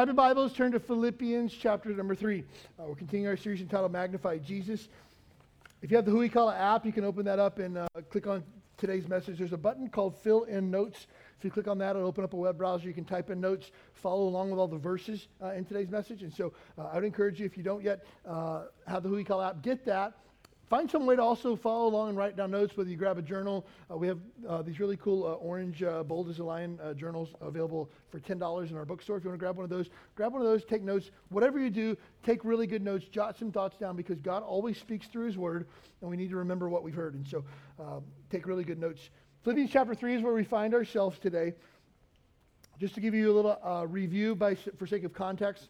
Grab your Bibles, turn to Philippians chapter number three. Uh, we're continuing our series entitled Magnify Jesus. If you have the Huikala app, you can open that up and uh, click on today's message. There's a button called Fill in Notes. If you click on that, it'll open up a web browser. You can type in notes, follow along with all the verses uh, in today's message. And so uh, I would encourage you, if you don't yet uh, have the Huikala app, get that. Find some way to also follow along and write down notes, whether you grab a journal. Uh, we have uh, these really cool uh, orange uh, Bold as a Lion uh, journals available for $10 in our bookstore. If you want to grab one of those, grab one of those, take notes. Whatever you do, take really good notes, jot some thoughts down because God always speaks through His Word, and we need to remember what we've heard. And so take really good notes. Philippians chapter 3 is where we find ourselves today. Just to give you a little review by, for sake of context,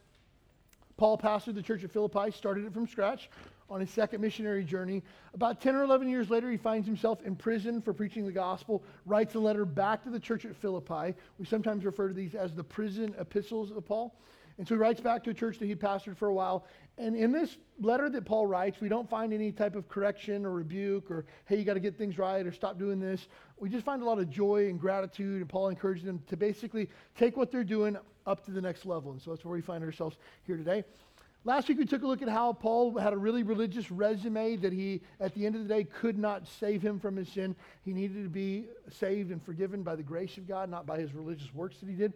Paul pastored the church at Philippi, started it from scratch on his second missionary journey. About 10 or 11 years later, he finds himself in prison for preaching the gospel, writes a letter back to the church at Philippi. We sometimes refer to these as the prison epistles of Paul. And so he writes back to a church that he pastored for a while. And in this letter that Paul writes, we don't find any type of correction or rebuke or, hey, you got to get things right or stop doing this. We just find a lot of joy and gratitude. And Paul encourages them to basically take what they're doing up to the next level. And so that's where we find ourselves here today. Last week we took a look at how Paul had a really religious resume that he, at the end of the day, could not save him from his sin. He needed to be saved and forgiven by the grace of God, not by his religious works that he did.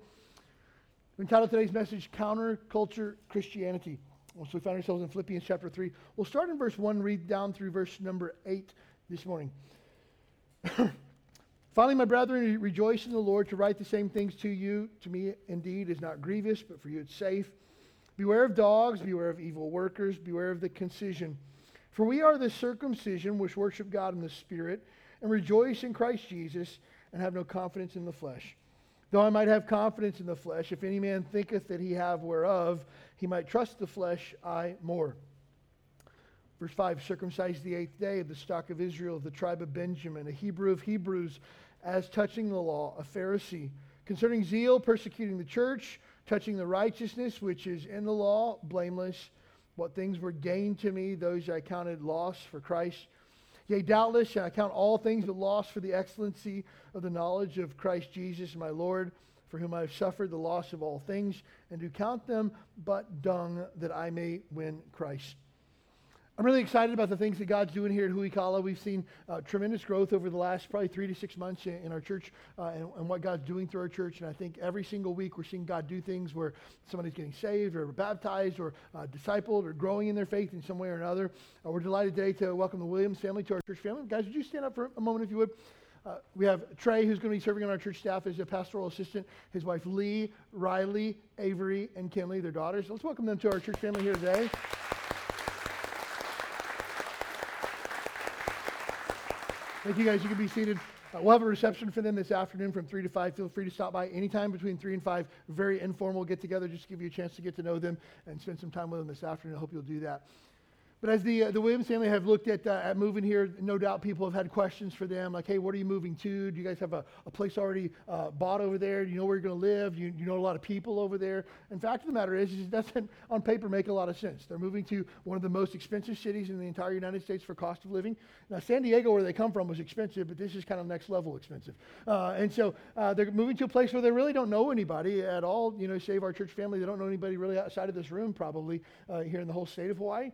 We entitled today's message, Counterculture Christianity. So we find ourselves in Philippians chapter 3. We'll start in verse 1, read down through verse number 8 this morning. Finally, my brethren, rejoice in the Lord. To write the same things to you, to me indeed, is not grievous, but for you it's safe. Beware of dogs, beware of evil workers, beware of the concision. For we are the circumcision which worship God in the Spirit, and rejoice in Christ Jesus, and have no confidence in the flesh. Though I might have confidence in the flesh, if any man thinketh that he have whereof, he might trust the flesh, I more. Verse 5 Circumcised the eighth day of the stock of Israel, of the tribe of Benjamin, a Hebrew of Hebrews, as touching the law, a Pharisee. Concerning zeal, persecuting the church touching the righteousness which is in the law, blameless. What things were gained to me, those I counted loss for Christ. Yea, doubtless I count all things but loss for the excellency of the knowledge of Christ Jesus, my Lord, for whom I have suffered the loss of all things, and do count them but dung, that I may win Christ I'm really excited about the things that God's doing here at Huikala. We've seen uh, tremendous growth over the last probably three to six months in, in our church uh, and, and, what God's doing through our church. And I think every single week we're seeing God do things where somebody's getting saved or baptized or uh, discipled or growing in their faith in some way or another. Uh, we're delighted today to welcome the Williams family to our church family. Guys, would you stand up for a moment if you would? Uh, we have Trey, who's going to be serving on our church staff as a pastoral assistant. His wife Lee, Riley, Avery, and Kinley, their daughters. Let's welcome them to our church family here today. Thank you guys. You can be seated. Uh, we'll have a reception for them this afternoon from 3 to 5. Feel free to stop by anytime between 3 and 5. Very informal get together, just to give you a chance to get to know them and spend some time with them this afternoon. I hope you'll do that. But as the, uh, the Williams family have looked at, uh, at moving here, no doubt people have had questions for them, like, hey, what are you moving to? Do you guys have a, a place already uh, bought over there? Do you know where you're going to live? Do you, you know a lot of people over there? And fact of the matter is, it doesn't on paper make a lot of sense. They're moving to one of the most expensive cities in the entire United States for cost of living. Now, San Diego, where they come from, was expensive, but this is kind of next level expensive. Uh, and so uh, they're moving to a place where they really don't know anybody at all, you know, save our church family. They don't know anybody really outside of this room, probably, uh, here in the whole state of Hawaii.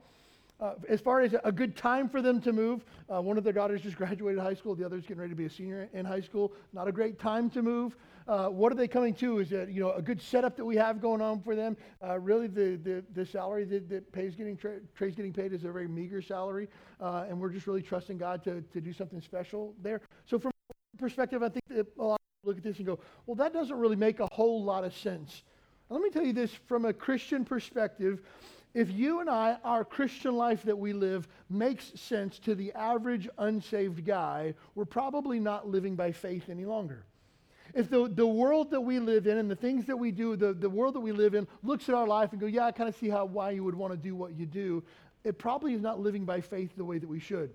Uh, as far as a good time for them to move, uh, one of their daughters just graduated high school. The other's getting ready to be a senior in high school. Not a great time to move. Uh, what are they coming to? Is it you know a good setup that we have going on for them? Uh, really, the, the, the salary that, that pays getting tra- Trey's getting paid is a very meager salary, uh, and we're just really trusting God to, to do something special there. So from perspective, I think that a lot of people look at this and go, well, that doesn't really make a whole lot of sense. let me tell you this from a Christian perspective if you and I, our Christian life that we live, makes sense to the average unsaved guy, we're probably not living by faith any longer. if the, the world that we live in and the things that we do, the, the world that we live in, looks at our life and go, yeah, I kind of see how why you would want to do what you do, it probably is not living by faith the way that we should.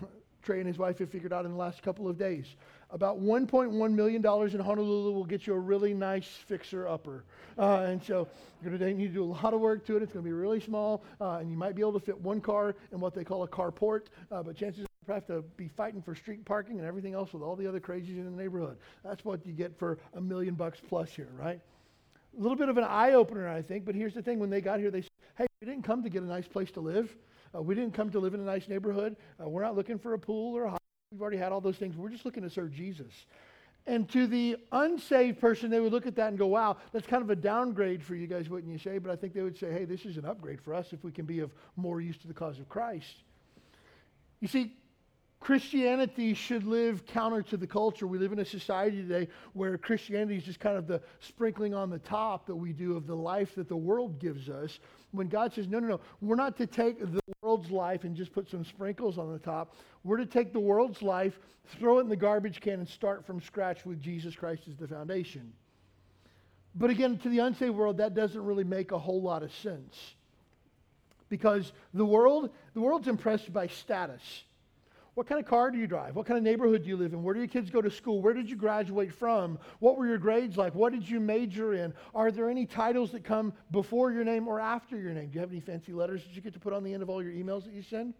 Trey and his wife have figured out in the last couple of days. About $1.1 million in Honolulu will get you a really nice fixer upper. Uh, and so you're going to need to do a lot of work to it. It's going to be really small, uh, and you might be able to fit one car in what they call a carport, uh, but chances are you have to be fighting for street parking and everything else with all the other crazies in the neighborhood. That's what you get for a million bucks plus here, right? A little bit of an eye opener, I think, but here's the thing when they got here, they said, hey, we didn't come to get a nice place to live. Uh, we didn't come to live in a nice neighborhood. Uh, we're not looking for a pool or a house. We've already had all those things. We're just looking to serve Jesus. And to the unsaved person, they would look at that and go, wow, that's kind of a downgrade for you guys, wouldn't you say? But I think they would say, hey, this is an upgrade for us if we can be of more use to the cause of Christ. You see, Christianity should live counter to the culture. We live in a society today where Christianity is just kind of the sprinkling on the top that we do of the life that the world gives us. When God says, no, no, no, we're not to take the world's life and just put some sprinkles on the top. We're to take the world's life, throw it in the garbage can, and start from scratch with Jesus Christ as the foundation. But again, to the unsaved world, that doesn't really make a whole lot of sense. Because the world, the world's impressed by status. What kind of car do you drive? What kind of neighborhood do you live in? Where do your kids go to school? Where did you graduate from? What were your grades like? What did you major in? Are there any titles that come before your name or after your name? Do you have any fancy letters that you get to put on the end of all your emails that you send?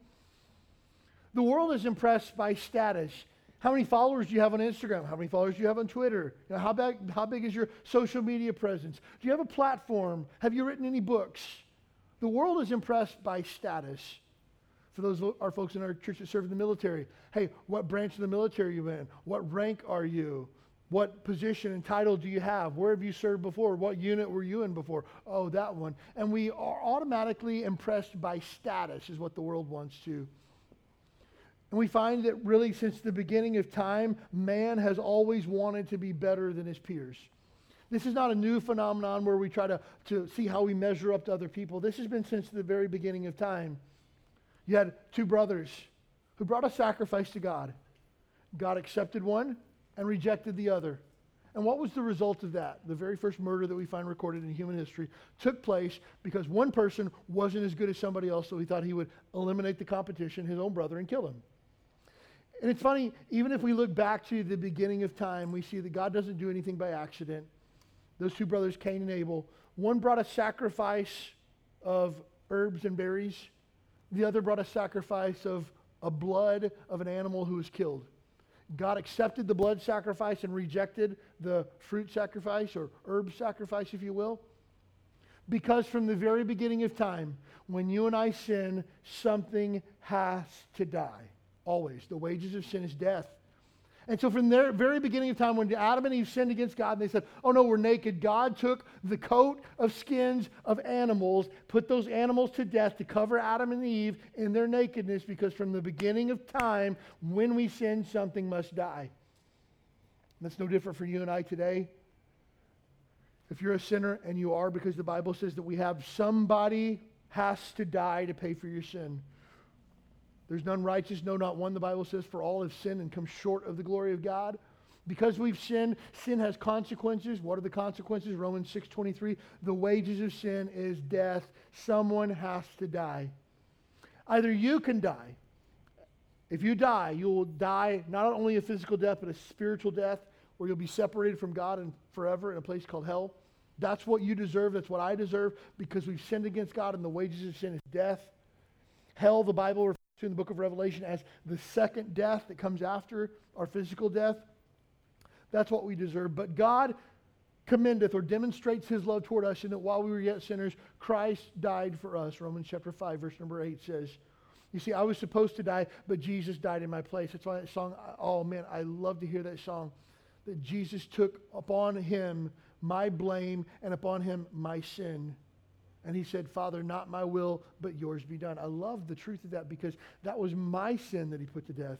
The world is impressed by status. How many followers do you have on Instagram? How many followers do you have on Twitter? You know, how, big, how big is your social media presence? Do you have a platform? Have you written any books? The world is impressed by status for those our folks in our church that serve in the military. Hey, what branch of the military are you in? What rank are you? What position and title do you have? Where have you served before? What unit were you in before? Oh, that one. And we are automatically impressed by status, is what the world wants to. And we find that really since the beginning of time, man has always wanted to be better than his peers. This is not a new phenomenon where we try to, to see how we measure up to other people. This has been since the very beginning of time. You had two brothers who brought a sacrifice to God. God accepted one and rejected the other. And what was the result of that? The very first murder that we find recorded in human history took place because one person wasn't as good as somebody else, so he thought he would eliminate the competition, his own brother, and kill him. And it's funny, even if we look back to the beginning of time, we see that God doesn't do anything by accident. Those two brothers, Cain and Abel, one brought a sacrifice of herbs and berries, the other brought a sacrifice of a blood of an animal who was killed. God accepted the blood sacrifice and rejected the fruit sacrifice or herb sacrifice, if you will. Because from the very beginning of time, when you and I sin, something has to die. Always. The wages of sin is death. And so, from the very beginning of time, when Adam and Eve sinned against God, and they said, Oh no, we're naked, God took the coat of skins of animals, put those animals to death to cover Adam and Eve in their nakedness, because from the beginning of time, when we sin, something must die. That's no different for you and I today. If you're a sinner, and you are, because the Bible says that we have somebody has to die to pay for your sin. There's none righteous, no, not one, the Bible says, for all have sinned and come short of the glory of God. Because we've sinned, sin has consequences. What are the consequences? Romans 6:23, the wages of sin is death. Someone has to die. Either you can die. If you die, you will die not only a physical death, but a spiritual death where you'll be separated from God and forever in a place called hell. That's what you deserve. That's what I deserve because we've sinned against God and the wages of sin is death. Hell, the Bible in the book of Revelation as the second death that comes after our physical death. That's what we deserve. But God commendeth or demonstrates his love toward us in that while we were yet sinners, Christ died for us. Romans chapter 5, verse number 8 says, You see, I was supposed to die, but Jesus died in my place. That's why that song, oh man, I love to hear that song. That Jesus took upon him my blame and upon him my sin. And he said, Father, not my will, but yours be done. I love the truth of that because that was my sin that he put to death.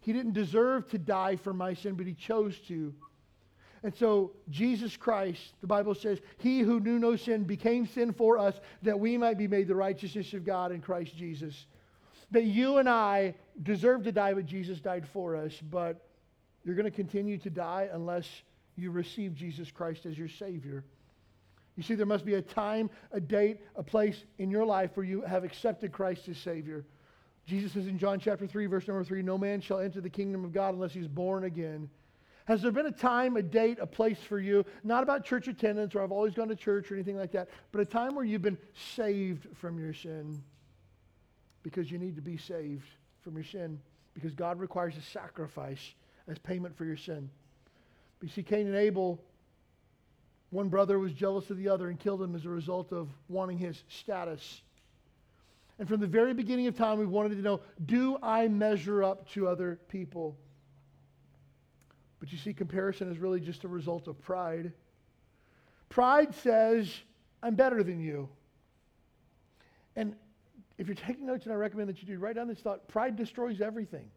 He didn't deserve to die for my sin, but he chose to. And so, Jesus Christ, the Bible says, He who knew no sin became sin for us that we might be made the righteousness of God in Christ Jesus. That you and I deserve to die, but Jesus died for us. But you're going to continue to die unless you receive Jesus Christ as your Savior. You see, there must be a time, a date, a place in your life where you have accepted Christ as Savior. Jesus says in John chapter 3, verse number 3, No man shall enter the kingdom of God unless he's born again. Has there been a time, a date, a place for you, not about church attendance or I've always gone to church or anything like that, but a time where you've been saved from your sin because you need to be saved from your sin because God requires a sacrifice as payment for your sin. But you see, Cain and Abel, one brother was jealous of the other and killed him as a result of wanting his status. And from the very beginning of time, we wanted to know do I measure up to other people? But you see, comparison is really just a result of pride. Pride says, I'm better than you. And if you're taking notes, and I recommend that you do, write down this thought pride destroys everything.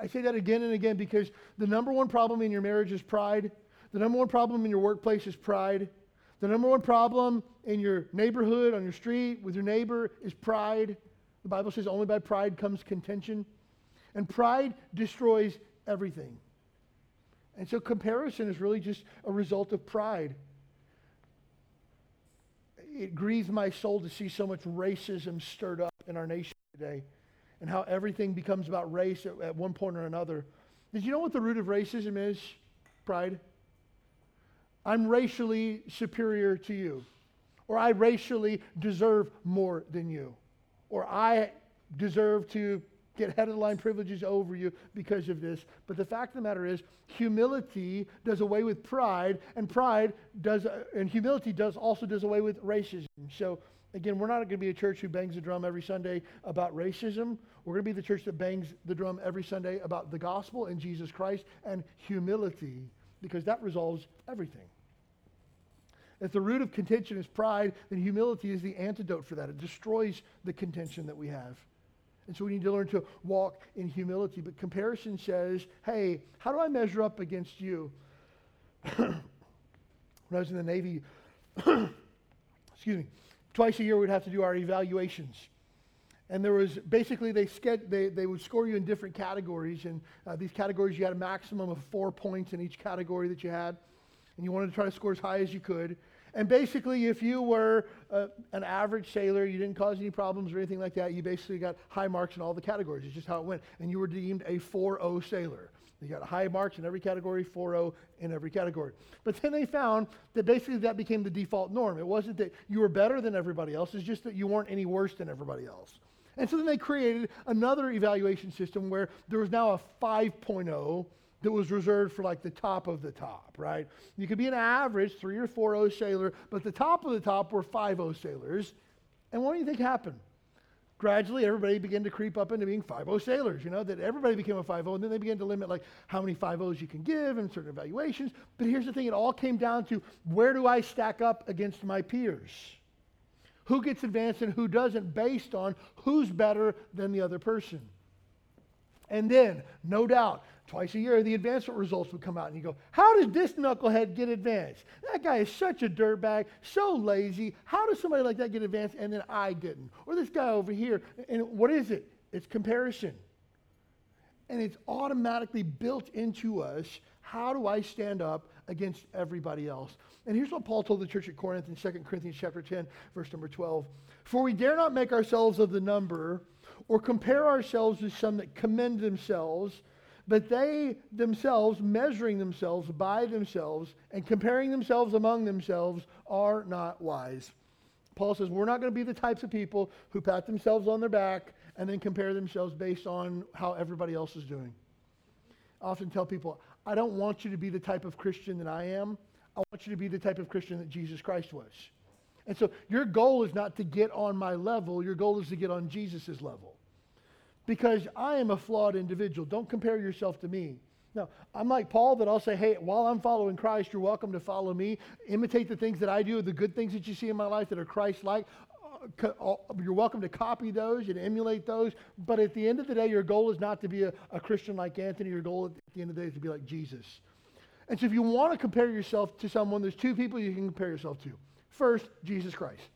I say that again and again because the number one problem in your marriage is pride. The number one problem in your workplace is pride. The number one problem in your neighborhood, on your street, with your neighbor is pride. The Bible says only by pride comes contention. And pride destroys everything. And so comparison is really just a result of pride. It grieves my soul to see so much racism stirred up in our nation today and how everything becomes about race at, at one point or another. Did you know what the root of racism is? Pride. I'm racially superior to you. Or I racially deserve more than you. Or I deserve to get head of the line privileges over you because of this. But the fact of the matter is, humility does away with pride, and pride does, uh, and humility does also does away with racism. So again, we're not going to be a church who bangs the drum every Sunday about racism. We're going to be the church that bangs the drum every Sunday about the gospel and Jesus Christ and humility, because that resolves everything. If the root of contention is pride, then humility is the antidote for that. It destroys the contention that we have. And so we need to learn to walk in humility. But comparison says, hey, how do I measure up against you? when I was in the Navy, excuse me, twice a year we'd have to do our evaluations. And there was basically, they, they, they would score you in different categories. And uh, these categories, you had a maximum of four points in each category that you had. And you wanted to try to score as high as you could. And basically, if you were uh, an average sailor, you didn't cause any problems or anything like that, you basically got high marks in all the categories. It's just how it went. And you were deemed a 4-0 sailor. You got high marks in every category, 4-0 in every category. But then they found that basically that became the default norm. It wasn't that you were better than everybody else, it's just that you weren't any worse than everybody else. And so then they created another evaluation system where there was now a 5.0 that was reserved for like the top of the top, right? You could be an average 3 or four O sailor, but the top of the top were five O sailors. And what do you think happened? Gradually, everybody began to creep up into being 5 0 sailors, you know, that everybody became a 5 0, and then they began to limit like how many 5 0s you can give and certain evaluations. But here's the thing it all came down to where do I stack up against my peers? Who gets advanced and who doesn't based on who's better than the other person. And then, no doubt, twice a year, the advancement results would come out, and you go, How did this knucklehead get advanced? That guy is such a dirtbag, so lazy. How does somebody like that get advanced, and then I didn't? Or this guy over here. And what is it? It's comparison. And it's automatically built into us. How do I stand up against everybody else? And here's what Paul told the church at Corinth in 2 Corinthians chapter 10, verse number 12. For we dare not make ourselves of the number or compare ourselves with some that commend themselves, but they themselves, measuring themselves by themselves and comparing themselves among themselves, are not wise. Paul says we're not going to be the types of people who pat themselves on their back and then compare themselves based on how everybody else is doing. I often tell people, I don't want you to be the type of Christian that I am. I want you to be the type of Christian that Jesus Christ was. And so your goal is not to get on my level, your goal is to get on Jesus' level because I am a flawed individual. Don't compare yourself to me. Now, I'm like Paul that I'll say, hey, while I'm following Christ, you're welcome to follow me. Imitate the things that I do, the good things that you see in my life that are Christ like. Uh, you're welcome to copy those and emulate those. But at the end of the day, your goal is not to be a, a Christian like Anthony. Your goal at the end of the day is to be like Jesus. And so if you want to compare yourself to someone, there's two people you can compare yourself to. First, Jesus Christ.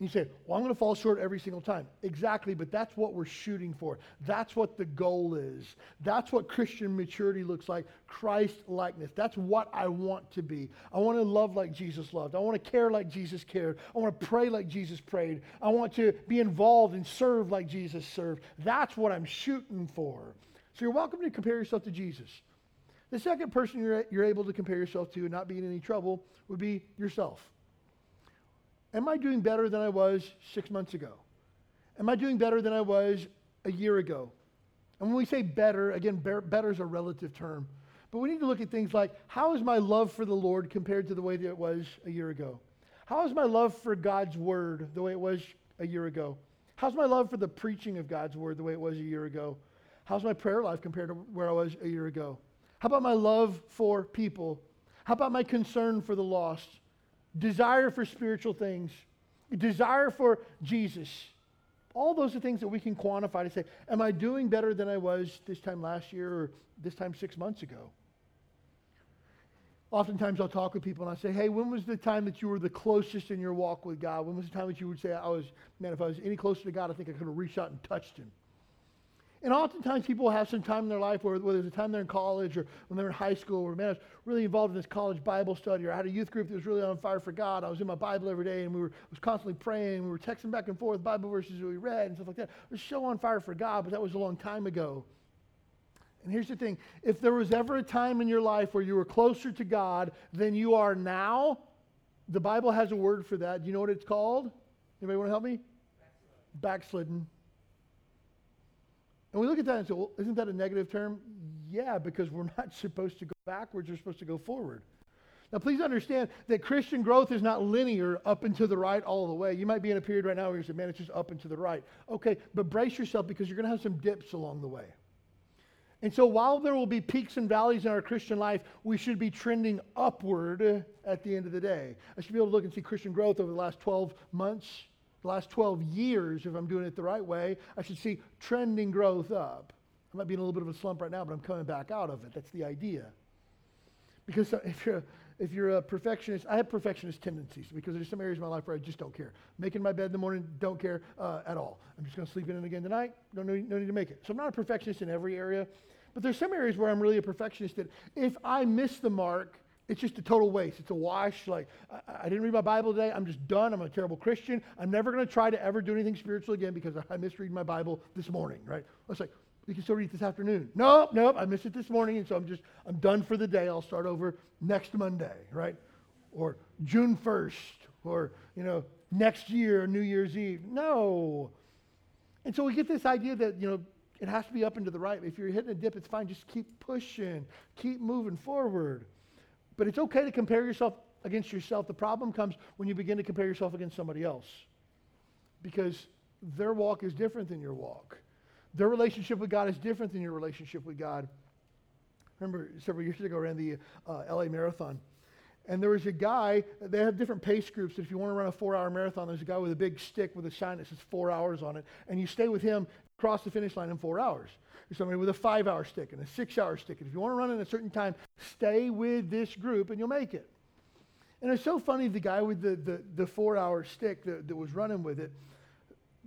You say, well, I'm going to fall short every single time. Exactly, but that's what we're shooting for. That's what the goal is. That's what Christian maturity looks like Christ likeness. That's what I want to be. I want to love like Jesus loved. I want to care like Jesus cared. I want to pray like Jesus prayed. I want to be involved and serve like Jesus served. That's what I'm shooting for. So you're welcome to compare yourself to Jesus. The second person you're, you're able to compare yourself to and not be in any trouble would be yourself. Am I doing better than I was six months ago? Am I doing better than I was a year ago? And when we say better, again, better is a relative term. But we need to look at things like how is my love for the Lord compared to the way that it was a year ago? How is my love for God's word the way it was a year ago? How's my love for the preaching of God's word the way it was a year ago? How's my prayer life compared to where I was a year ago? How about my love for people? How about my concern for the lost? Desire for spiritual things, desire for Jesus. All those are things that we can quantify to say, am I doing better than I was this time last year or this time six months ago? Oftentimes I'll talk with people and I say, hey, when was the time that you were the closest in your walk with God? When was the time that you would say, I was, man, if I was any closer to God, I think I could have reached out and touched him. And oftentimes people have some time in their life where, where there's a time they're in college or when they're in high school or man, I was really involved in this college Bible study or I had a youth group that was really on fire for God. I was in my Bible every day and we were was constantly praying. We were texting back and forth Bible verses that we read and stuff like that. It was so on fire for God, but that was a long time ago. And here's the thing if there was ever a time in your life where you were closer to God than you are now, the Bible has a word for that. Do you know what it's called? Anybody want to help me? Backslidden. And we look at that and say, well, isn't that a negative term? Yeah, because we're not supposed to go backwards, we're supposed to go forward. Now, please understand that Christian growth is not linear up and to the right all the way. You might be in a period right now where you say, man, it's just up and to the right. Okay, but brace yourself because you're going to have some dips along the way. And so while there will be peaks and valleys in our Christian life, we should be trending upward at the end of the day. I should be able to look and see Christian growth over the last 12 months, the last 12 years, if I'm doing it the right way, I should see trending growth up. I might be in a little bit of a slump right now, but I'm coming back out of it. That's the idea. Because if you're, if you're a perfectionist, I have perfectionist tendencies because there's some areas of my life where I just don't care. Making my bed in the morning, don't care uh, at all. I'm just going to sleep in it again tonight. No, no, no need to make it. So I'm not a perfectionist in every area, but there's some areas where I'm really a perfectionist that if I miss the mark, it's just a total waste. It's a wash. Like, I, I, didn't read my Bible today. I'm just done. I'm a terrible Christian. I'm never going to try to ever do anything spiritual again because I missed reading my Bible this morning, right? I was like, you can still read this afternoon. Nope, nope. I missed it this morning, and so I'm just, I'm done for the day. I'll start over next Monday, right? Or June 1st, or, you know, next year, New Year's Eve. No. And so we get this idea that, you know, it has to be up and to the right. If you're hitting a dip, it's fine. Just keep pushing, keep moving forward. But it's okay to compare yourself against yourself. The problem comes when you begin to compare yourself against somebody else because their walk is different than your walk. Their relationship with God is different than your relationship with God. remember several years ago, I ran the uh, LA Marathon. And there was a guy, they have different pace groups. If you want to run a four hour marathon, there's a guy with a big stick with a sign that says four hours on it. And you stay with him, cross the finish line in four hours. There's somebody with a five hour stick and a six hour stick. And if you want to run in a certain time, stay with this group and you'll make it. And it's so funny, the guy with the, the, the four hour stick that, that was running with it,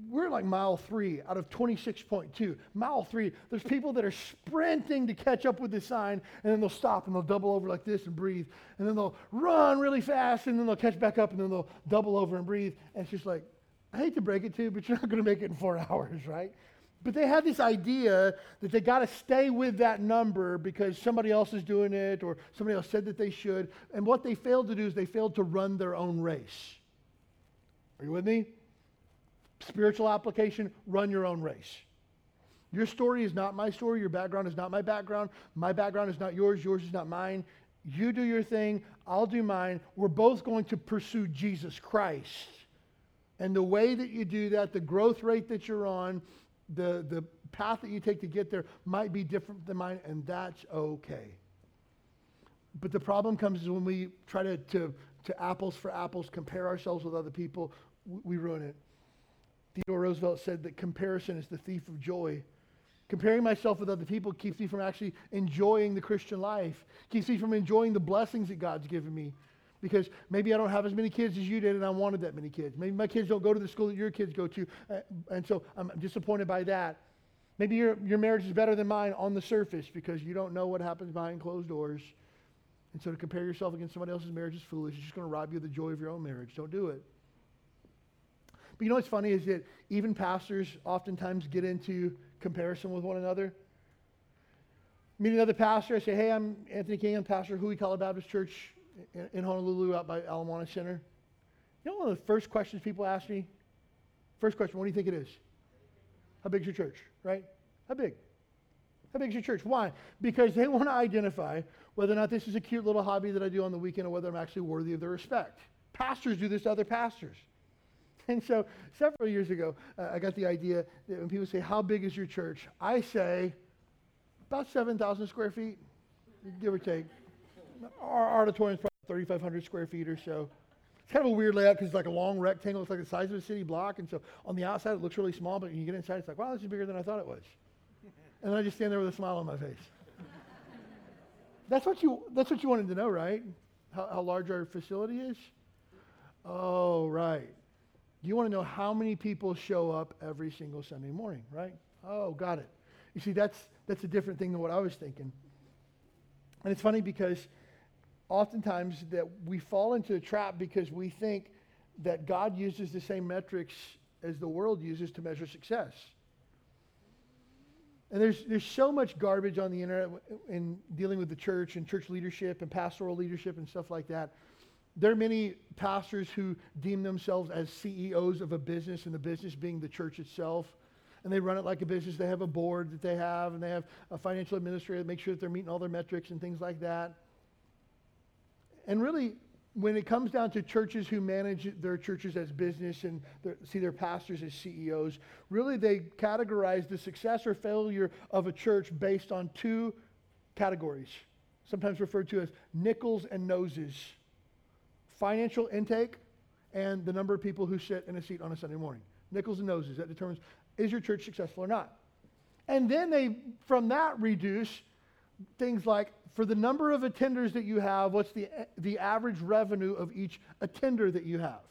we're like mile three out of 26.2. Mile three, there's people that are sprinting to catch up with the sign, and then they'll stop and they'll double over like this and breathe. And then they'll run really fast, and then they'll catch back up, and then they'll double over and breathe. And it's just like, I hate to break it to you, but you're not going to make it in four hours, right? But they had this idea that they got to stay with that number because somebody else is doing it or somebody else said that they should. And what they failed to do is they failed to run their own race. Are you with me? Spiritual application run your own race. Your story is not my story. Your background is not my background. My background is not yours. Yours is not mine. You do your thing. I'll do mine. We're both going to pursue Jesus Christ. And the way that you do that, the growth rate that you're on, the, the path that you take to get there might be different than mine, and that's okay. But the problem comes is when we try to, to, to apples for apples compare ourselves with other people, we, we ruin it. Theodore Roosevelt said that comparison is the thief of joy. Comparing myself with other people keeps me from actually enjoying the Christian life, keeps me from enjoying the blessings that God's given me. Because maybe I don't have as many kids as you did and I wanted that many kids. Maybe my kids don't go to the school that your kids go to, uh, and so I'm disappointed by that. Maybe your, your marriage is better than mine on the surface because you don't know what happens behind closed doors. And so to compare yourself against somebody else's marriage is foolish. It's just going to rob you of the joy of your own marriage. Don't do it. But you know what's funny is that even pastors oftentimes get into comparison with one another. Meet another pastor, I say, hey, I'm Anthony King, I'm pastor of Hui Kala Baptist Church in, in Honolulu out by Ala Moana Center. You know one of the first questions people ask me? First question, what do you think it is? How big's your church, right? How big? How big is your church? Why? Because they want to identify whether or not this is a cute little hobby that I do on the weekend or whether I'm actually worthy of their respect. Pastors do this to other pastors. And so several years ago, uh, I got the idea that when people say, How big is your church? I say, About 7,000 square feet, give or take. Our auditorium is probably 3,500 square feet or so. It's kind of a weird layout because it's like a long rectangle. It's like the size of a city block. And so on the outside, it looks really small, but when you get inside, it's like, wow, this is bigger than I thought it was. And then I just stand there with a smile on my face. that's, what you, that's what you wanted to know, right? How, how large our facility is? Oh, right. You want to know how many people show up every single Sunday morning, right? Oh, got it. You see, that's, that's a different thing than what I was thinking. And it's funny because oftentimes that we fall into a trap because we think that God uses the same metrics as the world uses to measure success. And there's, there's so much garbage on the internet in dealing with the church and church leadership and pastoral leadership and stuff like that there are many pastors who deem themselves as CEOs of a business, and the business being the church itself. And they run it like a business. They have a board that they have, and they have a financial administrator that makes sure that they're meeting all their metrics and things like that. And really, when it comes down to churches who manage their churches as business and see their pastors as CEOs, really they categorize the success or failure of a church based on two categories, sometimes referred to as nickels and noses financial intake and the number of people who sit in a seat on a Sunday morning. Nickels and noses. That determines is your church successful or not. And then they, from that, reduce things like for the number of attenders that you have, what's the, the average revenue of each attender that you have?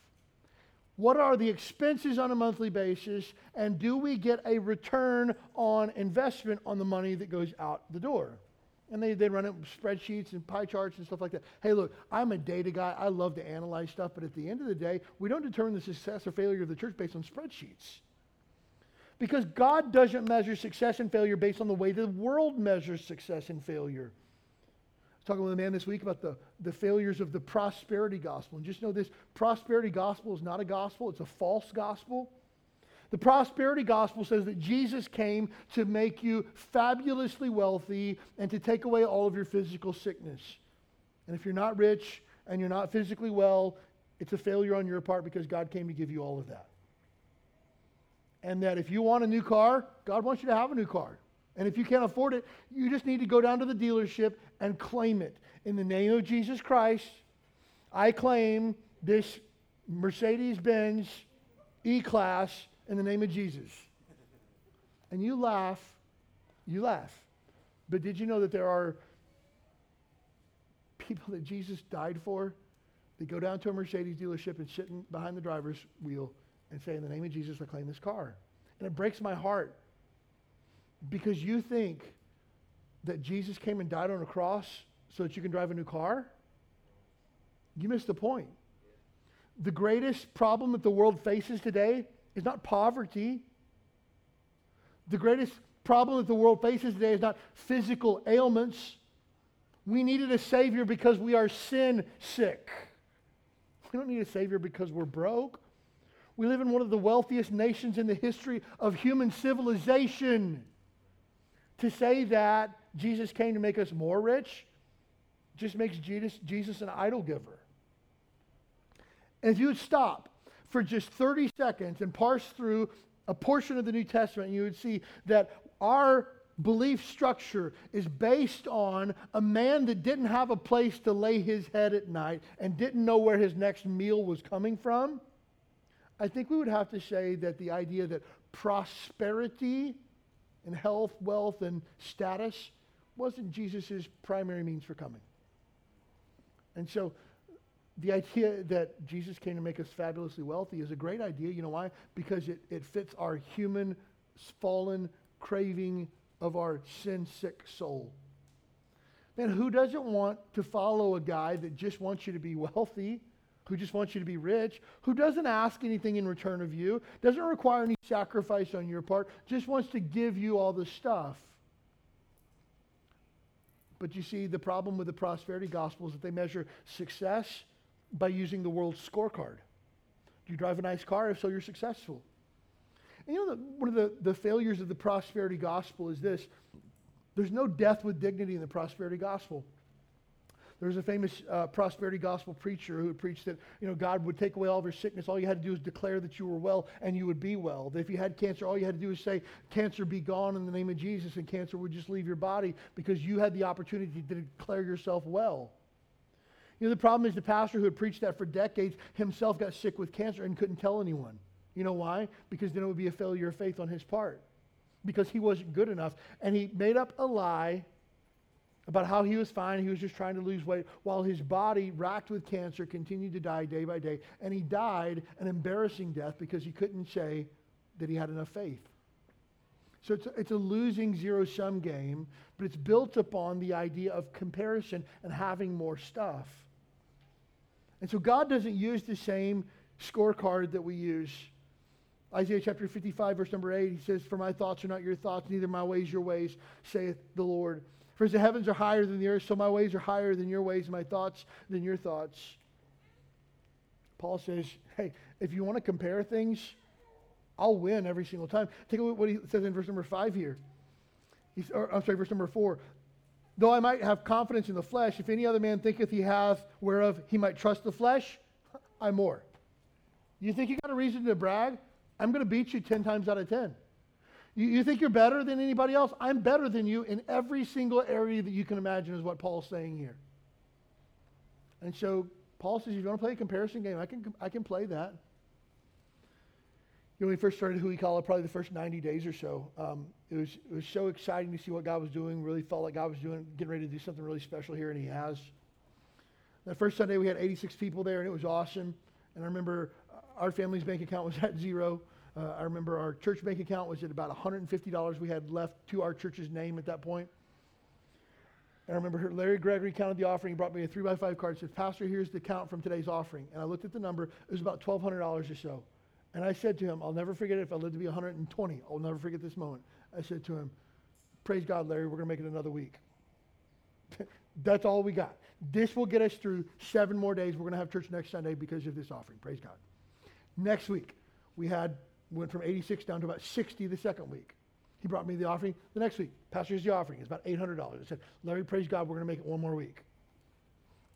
What are the expenses on a monthly basis? And do we get a return on investment on the money that goes out the door? And they, they run it spreadsheets and pie charts and stuff like that. Hey, look, I'm a data guy. I love to analyze stuff. But at the end of the day, we don't determine the success or failure of the church based on spreadsheets. Because God doesn't measure success and failure based on the way the world measures success and failure. Was talking with a man this week about the, the failures of the prosperity gospel. And just know this prosperity gospel is not a gospel, it's a false gospel. The prosperity gospel says that Jesus came to make you fabulously wealthy and to take away all of your physical sickness. And if you're not rich and you're not physically well, it's a failure on your part because God came to give you all of that. And that if you want a new car, God wants you to have a new car. And if you can't afford it, you just need to go down to the dealership and claim it. In the name of Jesus Christ, I claim this Mercedes Benz E Class in the name of Jesus. And you laugh, you laugh. But did you know that there are people that Jesus died for? They go down to a Mercedes dealership and sit behind the driver's wheel and say, In the name of Jesus, I claim this car. And it breaks my heart because you think that Jesus came and died on a cross so that you can drive a new car. You missed the point. The greatest problem that the world faces today is not poverty. The greatest problem that the world faces today is not physical ailments. We needed a Savior because we are sin sick. We don't need a Savior because we're broke. We live in one of the wealthiest nations in the history of human civilization. To say that Jesus came to make us more rich just makes Jesus, Jesus an idol giver. And if you would stop for just 30 seconds and parse through a portion of the New Testament, you would see that our belief structure is based on a man that didn't have a place to lay his head at night and didn't know where his next meal was coming from. I think we would have to say that the idea that prosperity and health, wealth, and status wasn't Jesus' primary means for coming. And so the idea that Jesus came to make us fabulously wealthy is a great idea. You know why? Because it, it fits our human, fallen craving of our sin sick soul. Man, who doesn't want to follow a guy that just wants you to be wealthy, who just wants you to be rich, who doesn't ask anything in return of you, doesn't require any sacrifice on your part, just wants to give you all the stuff? But you see, the problem with the prosperity gospel is that they measure success by using the world's scorecard. Do you drive a nice car? If so, you're successful. And you know, the, one of the, the failures of the prosperity gospel is this there's no death with dignity in the prosperity gospel. There's a famous uh, prosperity gospel preacher who preached that you know God would take away all of your sickness. All you had to do is declare that you were well, and you would be well. That if you had cancer, all you had to do is say, "Cancer, be gone in the name of Jesus," and cancer would just leave your body because you had the opportunity to declare yourself well. You know, the problem is the pastor who had preached that for decades himself got sick with cancer and couldn't tell anyone. You know why? Because then it would be a failure of faith on his part. Because he wasn't good enough. And he made up a lie about how he was fine. He was just trying to lose weight while his body, racked with cancer, continued to die day by day. And he died an embarrassing death because he couldn't say that he had enough faith. So it's a, it's a losing zero sum game, but it's built upon the idea of comparison and having more stuff. And so God doesn't use the same scorecard that we use. Isaiah chapter 55, verse number 8, he says, For my thoughts are not your thoughts, neither my ways your ways, saith the Lord. For the heavens are higher than the earth, so my ways are higher than your ways, my thoughts than your thoughts. Paul says, Hey, if you want to compare things, I'll win every single time. Take a look at what he says in verse number 5 here. He's, or, I'm sorry, verse number 4. Though I might have confidence in the flesh, if any other man thinketh he hath whereof he might trust the flesh, I more. You think you got a reason to brag? I'm going to beat you 10 times out of 10. You, you think you're better than anybody else? I'm better than you in every single area that you can imagine, is what Paul's saying here. And so Paul says, if you want to play a comparison game, I can, I can play that. You know, when we first started Huikala, probably the first 90 days or so, um, it, was, it was so exciting to see what God was doing. Really felt like God was doing, getting ready to do something really special here, and He has. That first Sunday, we had 86 people there, and it was awesome. And I remember our family's bank account was at zero. Uh, I remember our church bank account was at about $150 we had left to our church's name at that point. And I remember Larry Gregory counted the offering. Brought me a three by five card. Says, Pastor, here's the count from today's offering. And I looked at the number. It was about $1,200 or so. And I said to him, I'll never forget it if I live to be 120. I'll never forget this moment. I said to him, Praise God, Larry, we're going to make it another week. That's all we got. This will get us through seven more days. We're going to have church next Sunday because of this offering. Praise God. Next week, we had went from 86 down to about 60 the second week. He brought me the offering the next week. Pastor, here's the offering. It's about $800. I said, Larry, praise God, we're going to make it one more week.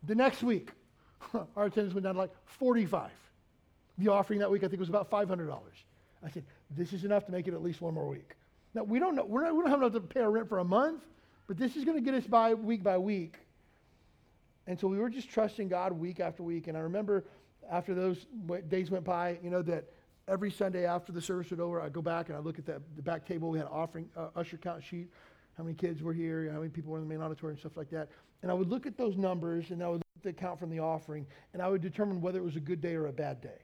The next week, our attendance went down to like 45. The offering that week, I think, was about $500. I said, this is enough to make it at least one more week. Now, we don't know, we're not, we don't have enough to pay our rent for a month, but this is going to get us by week by week. And so we were just trusting God week after week. And I remember after those days went by, you know, that every Sunday after the service was over, I'd go back and I'd look at that, the back table. We had an offering, uh, usher count sheet, how many kids were here, how many people were in the main auditorium, and stuff like that. And I would look at those numbers and I would look at the count from the offering, and I would determine whether it was a good day or a bad day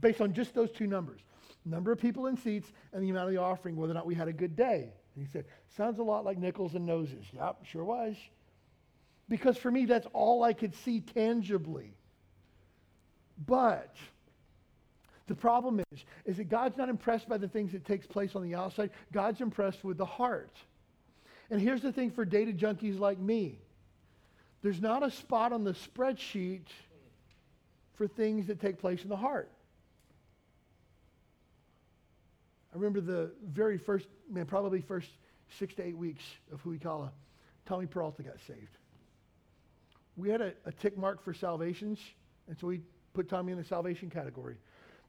based on just those two numbers number of people in seats and the amount of the offering, whether or not we had a good day. And he said, Sounds a lot like nickels and noses. Yep, sure was. Because for me, that's all I could see tangibly. But the problem is, is that God's not impressed by the things that takes place on the outside. God's impressed with the heart. And here's the thing for data junkies like me. There's not a spot on the spreadsheet for things that take place in the heart. I remember the very first, man, probably first six to eight weeks of Huikala, Tommy Peralta got saved. We had a, a tick mark for salvations, and so we put Tommy in the salvation category.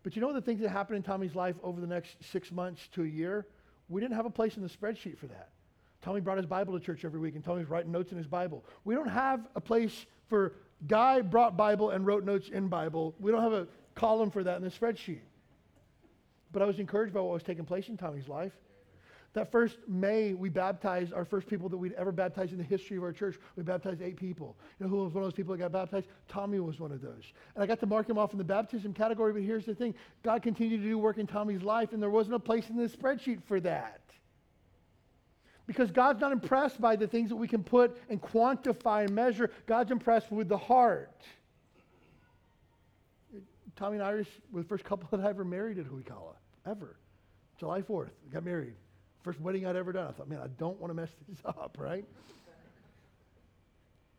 But you know the things that happened in Tommy's life over the next six months to a year? We didn't have a place in the spreadsheet for that. Tommy brought his Bible to church every week, and Tommy's writing notes in his Bible. We don't have a place for Guy brought Bible and wrote notes in Bible. We don't have a column for that in the spreadsheet. But I was encouraged by what was taking place in Tommy's life. That first May, we baptized our first people that we'd ever baptized in the history of our church. We baptized eight people. You know who was one of those people that got baptized? Tommy was one of those. And I got to mark him off in the baptism category, but here's the thing God continued to do work in Tommy's life, and there wasn't a place in the spreadsheet for that. Because God's not impressed by the things that we can put and quantify and measure. God's impressed with the heart. Tommy and Iris were the first couple that I ever married at Huikala, ever. July 4th, got married. First wedding I'd ever done. I thought, man, I don't want to mess this up, right?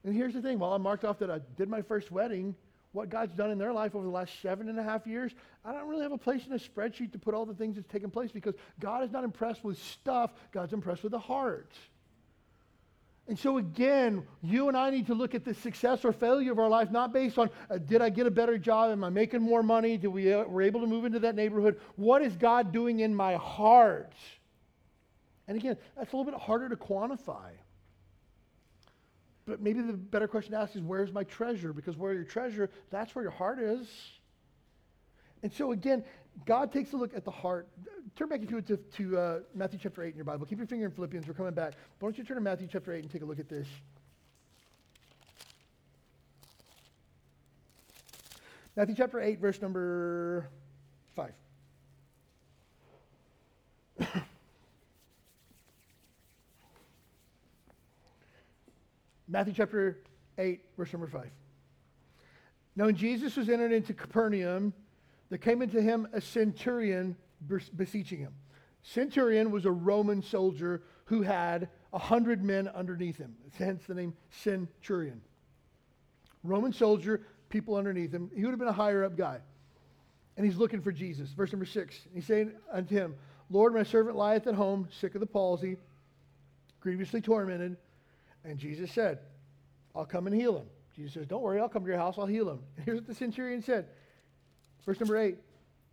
And here's the thing while I marked off that I did my first wedding, what God's done in their life over the last seven and a half years, I don't really have a place in a spreadsheet to put all the things that's taken place because God is not impressed with stuff, God's impressed with the heart. And so, again, you and I need to look at the success or failure of our life not based on uh, did I get a better job? Am I making more money? Did we uh, were able to move into that neighborhood? What is God doing in my heart? And again, that's a little bit harder to quantify. But maybe the better question to ask is where's my treasure? Because where your treasure, that's where your heart is. And so, again, God takes a look at the heart. Turn back if you would to, to uh, Matthew chapter 8 in your Bible. Keep your finger in Philippians. We're coming back. Why don't you turn to Matthew chapter 8 and take a look at this? Matthew chapter 8, verse number 5. Matthew chapter 8, verse number 5. Now, when Jesus was entered into Capernaum, there came into him a centurion beseeching him. Centurion was a Roman soldier who had a hundred men underneath him, hence the name centurion. Roman soldier, people underneath him. He would have been a higher up guy. And he's looking for Jesus. Verse number six. He's saying unto him, Lord, my servant lieth at home, sick of the palsy, grievously tormented. And Jesus said, I'll come and heal him. Jesus says, Don't worry, I'll come to your house, I'll heal him. And here's what the centurion said Verse number eight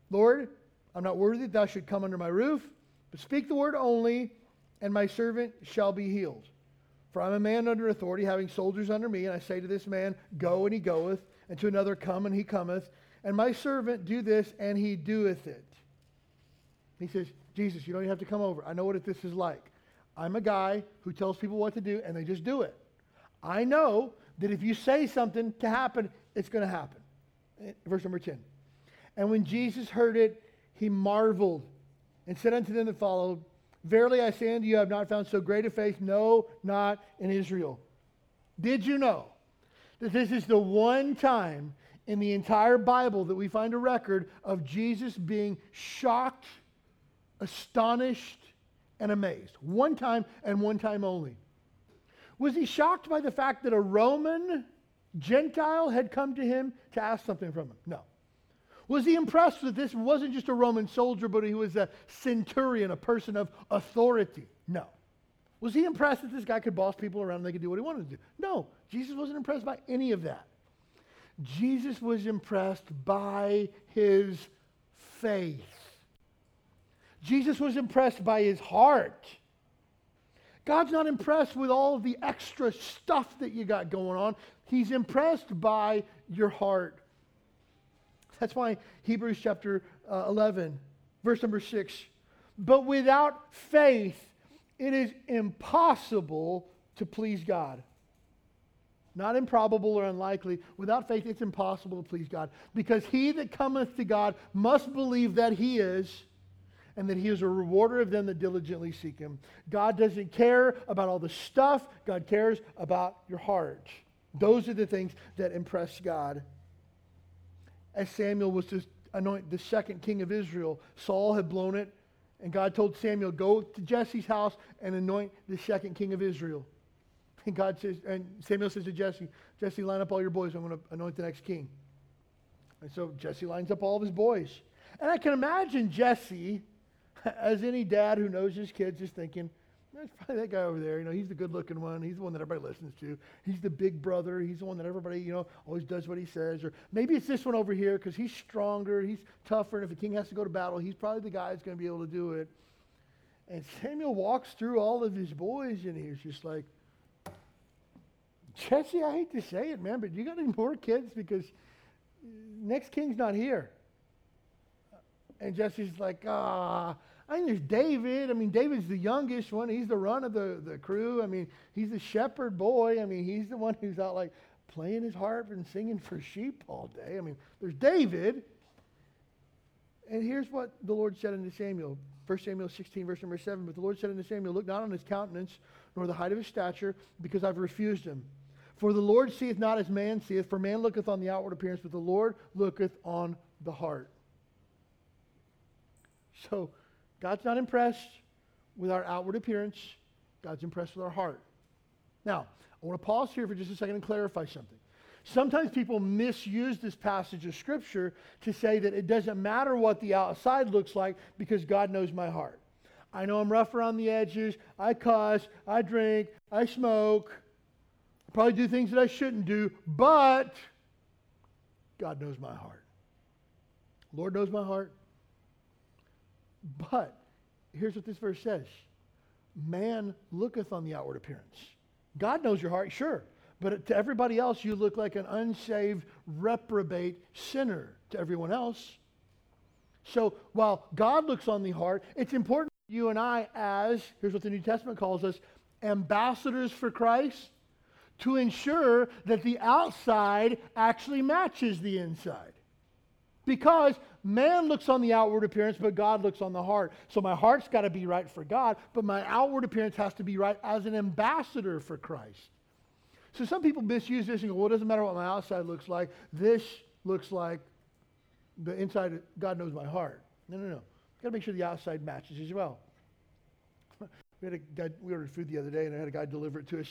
Lord, I'm not worthy that thou should come under my roof, but speak the word only, and my servant shall be healed. For I'm a man under authority, having soldiers under me, and I say to this man, Go, and he goeth, and to another, Come, and he cometh, and my servant do this, and he doeth it. He says, Jesus, you don't even have to come over. I know what this is like. I'm a guy who tells people what to do, and they just do it. I know that if you say something to happen, it's going to happen. Eh, verse number 10. And when Jesus heard it, he marveled and said unto them that followed, Verily I say unto you, I have not found so great a faith, no, not in Israel. Did you know that this is the one time in the entire Bible that we find a record of Jesus being shocked, astonished, and amazed? One time and one time only. Was he shocked by the fact that a Roman Gentile had come to him to ask something from him? No. Was he impressed that this wasn't just a Roman soldier, but he was a centurion, a person of authority? No. Was he impressed that this guy could boss people around and they could do what he wanted to do? No. Jesus wasn't impressed by any of that. Jesus was impressed by his faith. Jesus was impressed by his heart. God's not impressed with all the extra stuff that you got going on. He's impressed by your heart. That's why Hebrews chapter uh, 11, verse number 6. But without faith, it is impossible to please God. Not improbable or unlikely. Without faith, it's impossible to please God. Because he that cometh to God must believe that he is, and that he is a rewarder of them that diligently seek him. God doesn't care about all the stuff, God cares about your heart. Those are the things that impress God as Samuel was to anoint the second king of Israel. Saul had blown it, and God told Samuel, Go to Jesse's house and anoint the second king of Israel. And God says, and Samuel says to Jesse, Jesse, line up all your boys. I'm going to anoint the next king. And so Jesse lines up all of his boys. And I can imagine Jesse, as any dad who knows his kids, is thinking, it's probably that guy over there. You know, he's the good-looking one. He's the one that everybody listens to. He's the big brother. He's the one that everybody, you know, always does what he says. Or maybe it's this one over here because he's stronger. He's tougher. And if the king has to go to battle, he's probably the guy that's going to be able to do it. And Samuel walks through all of his boys, and he's just like, Jesse, I hate to say it, man, but you got any more kids? Because next king's not here. And Jesse's like, ah, I mean, there's David. I mean, David's the youngest one. He's the run of the, the crew. I mean, he's the shepherd boy. I mean, he's the one who's out like playing his harp and singing for sheep all day. I mean, there's David. And here's what the Lord said unto Samuel 1 Samuel 16, verse number 7. But the Lord said unto Samuel, Look not on his countenance, nor the height of his stature, because I've refused him. For the Lord seeth not as man seeth, for man looketh on the outward appearance, but the Lord looketh on the heart. So, God's not impressed with our outward appearance, God's impressed with our heart. Now, I want to pause here for just a second and clarify something. Sometimes people misuse this passage of Scripture to say that it doesn't matter what the outside looks like because God knows my heart. I know I'm rough around the edges. I cuss. I drink. I smoke. I probably do things that I shouldn't do, but God knows my heart. Lord knows my heart. But here's what this verse says Man looketh on the outward appearance. God knows your heart, sure. But to everybody else, you look like an unsaved, reprobate sinner to everyone else. So while God looks on the heart, it's important you and I, as, here's what the New Testament calls us, ambassadors for Christ, to ensure that the outside actually matches the inside. Because man looks on the outward appearance, but God looks on the heart. So my heart's got to be right for God, but my outward appearance has to be right as an ambassador for Christ. So some people misuse this and go, well, it doesn't matter what my outside looks like. This looks like the inside, God knows my heart. No, no, no. Got to make sure the outside matches as well. We had a guy, we ordered food the other day, and I had a guy deliver it to us.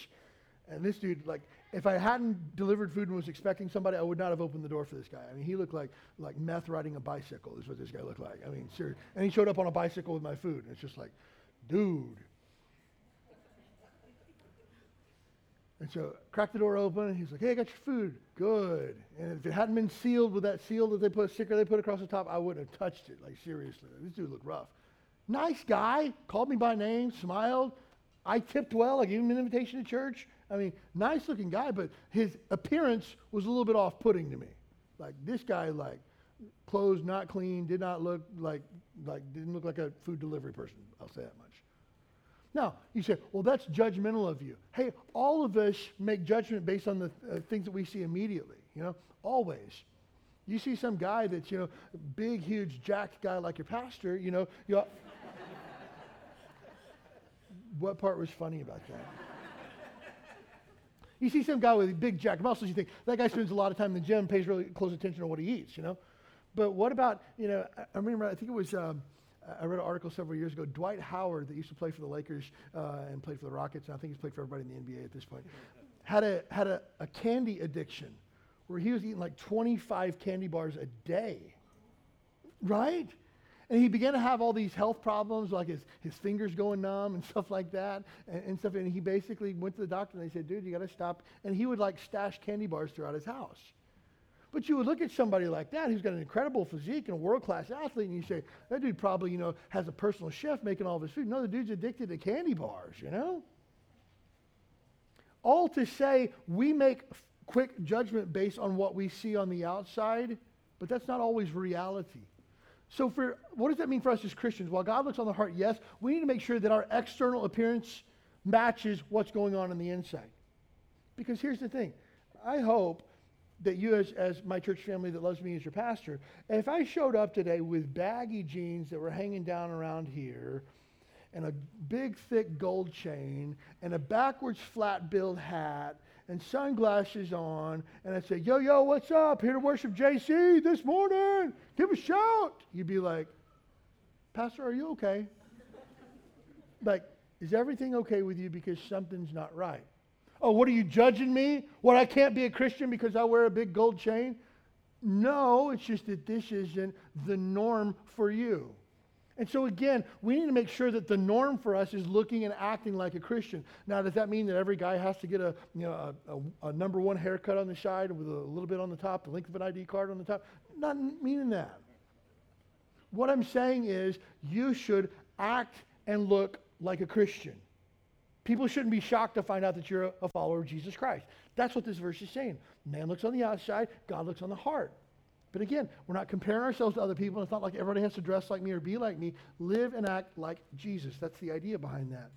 And this dude, like, if I hadn't delivered food and was expecting somebody, I would not have opened the door for this guy. I mean, he looked like like meth riding a bicycle is what this guy looked like. I mean, seriously. And he showed up on a bicycle with my food, and it's just like, dude, And so cracked the door open, and he's like, hey, I got your food. Good. And if it hadn't been sealed with that seal that they put, sticker they put across the top, I wouldn't have touched it. Like, seriously. This dude looked rough. Nice guy. Called me by name, smiled. I tipped well. I gave him an invitation to church. I mean, nice looking guy, but his appearance was a little bit off putting to me. Like, this guy, like, clothes not clean, did not look like, like, didn't look like a food delivery person. I'll say that much. Now, you say, well, that's judgmental of you. Hey, all of us make judgment based on the uh, things that we see immediately, you know, always. You see some guy that's, you know, big, huge, jacked guy like your pastor, you know, you what part was funny about that? You see some guy with big jacked muscles, you think, that guy spends a lot of time in the gym, pays really close attention to what he eats, you know? But what about, you know, I remember, I think it was, um, I read an article several years ago. Dwight Howard, that used to play for the Lakers uh, and played for the Rockets, and I think he's played for everybody in the NBA at this point, had a had a, a candy addiction where he was eating like 25 candy bars a day, right? And he began to have all these health problems, like his, his fingers going numb and stuff like that, and, and stuff. And he basically went to the doctor and they said, "Dude, you got to stop." And he would like stash candy bars throughout his house. But you would look at somebody like that who's got an incredible physique and a world class athlete, and you say, that dude probably, you know, has a personal chef making all of his food. No, the dude's addicted to candy bars, you know? All to say, we make quick judgment based on what we see on the outside, but that's not always reality. So, for what does that mean for us as Christians? While God looks on the heart, yes, we need to make sure that our external appearance matches what's going on in the inside. Because here's the thing I hope that you, as, as my church family that loves me as your pastor, if I showed up today with baggy jeans that were hanging down around here, and a big, thick gold chain, and a backwards flat billed hat, and sunglasses on, and I'd say, Yo, yo, what's up? Here to worship JC this morning. Give a shout. You'd be like, Pastor, are you okay? like, is everything okay with you because something's not right? Oh, what are you judging me? What, I can't be a Christian because I wear a big gold chain? No, it's just that this isn't the norm for you. And so, again, we need to make sure that the norm for us is looking and acting like a Christian. Now, does that mean that every guy has to get a, you know, a, a, a number one haircut on the side with a little bit on the top, the length of an ID card on the top? Not meaning that. What I'm saying is you should act and look like a Christian. People shouldn't be shocked to find out that you're a follower of Jesus Christ. That's what this verse is saying. Man looks on the outside, God looks on the heart. But again, we're not comparing ourselves to other people. It's not like everybody has to dress like me or be like me. Live and act like Jesus. That's the idea behind that.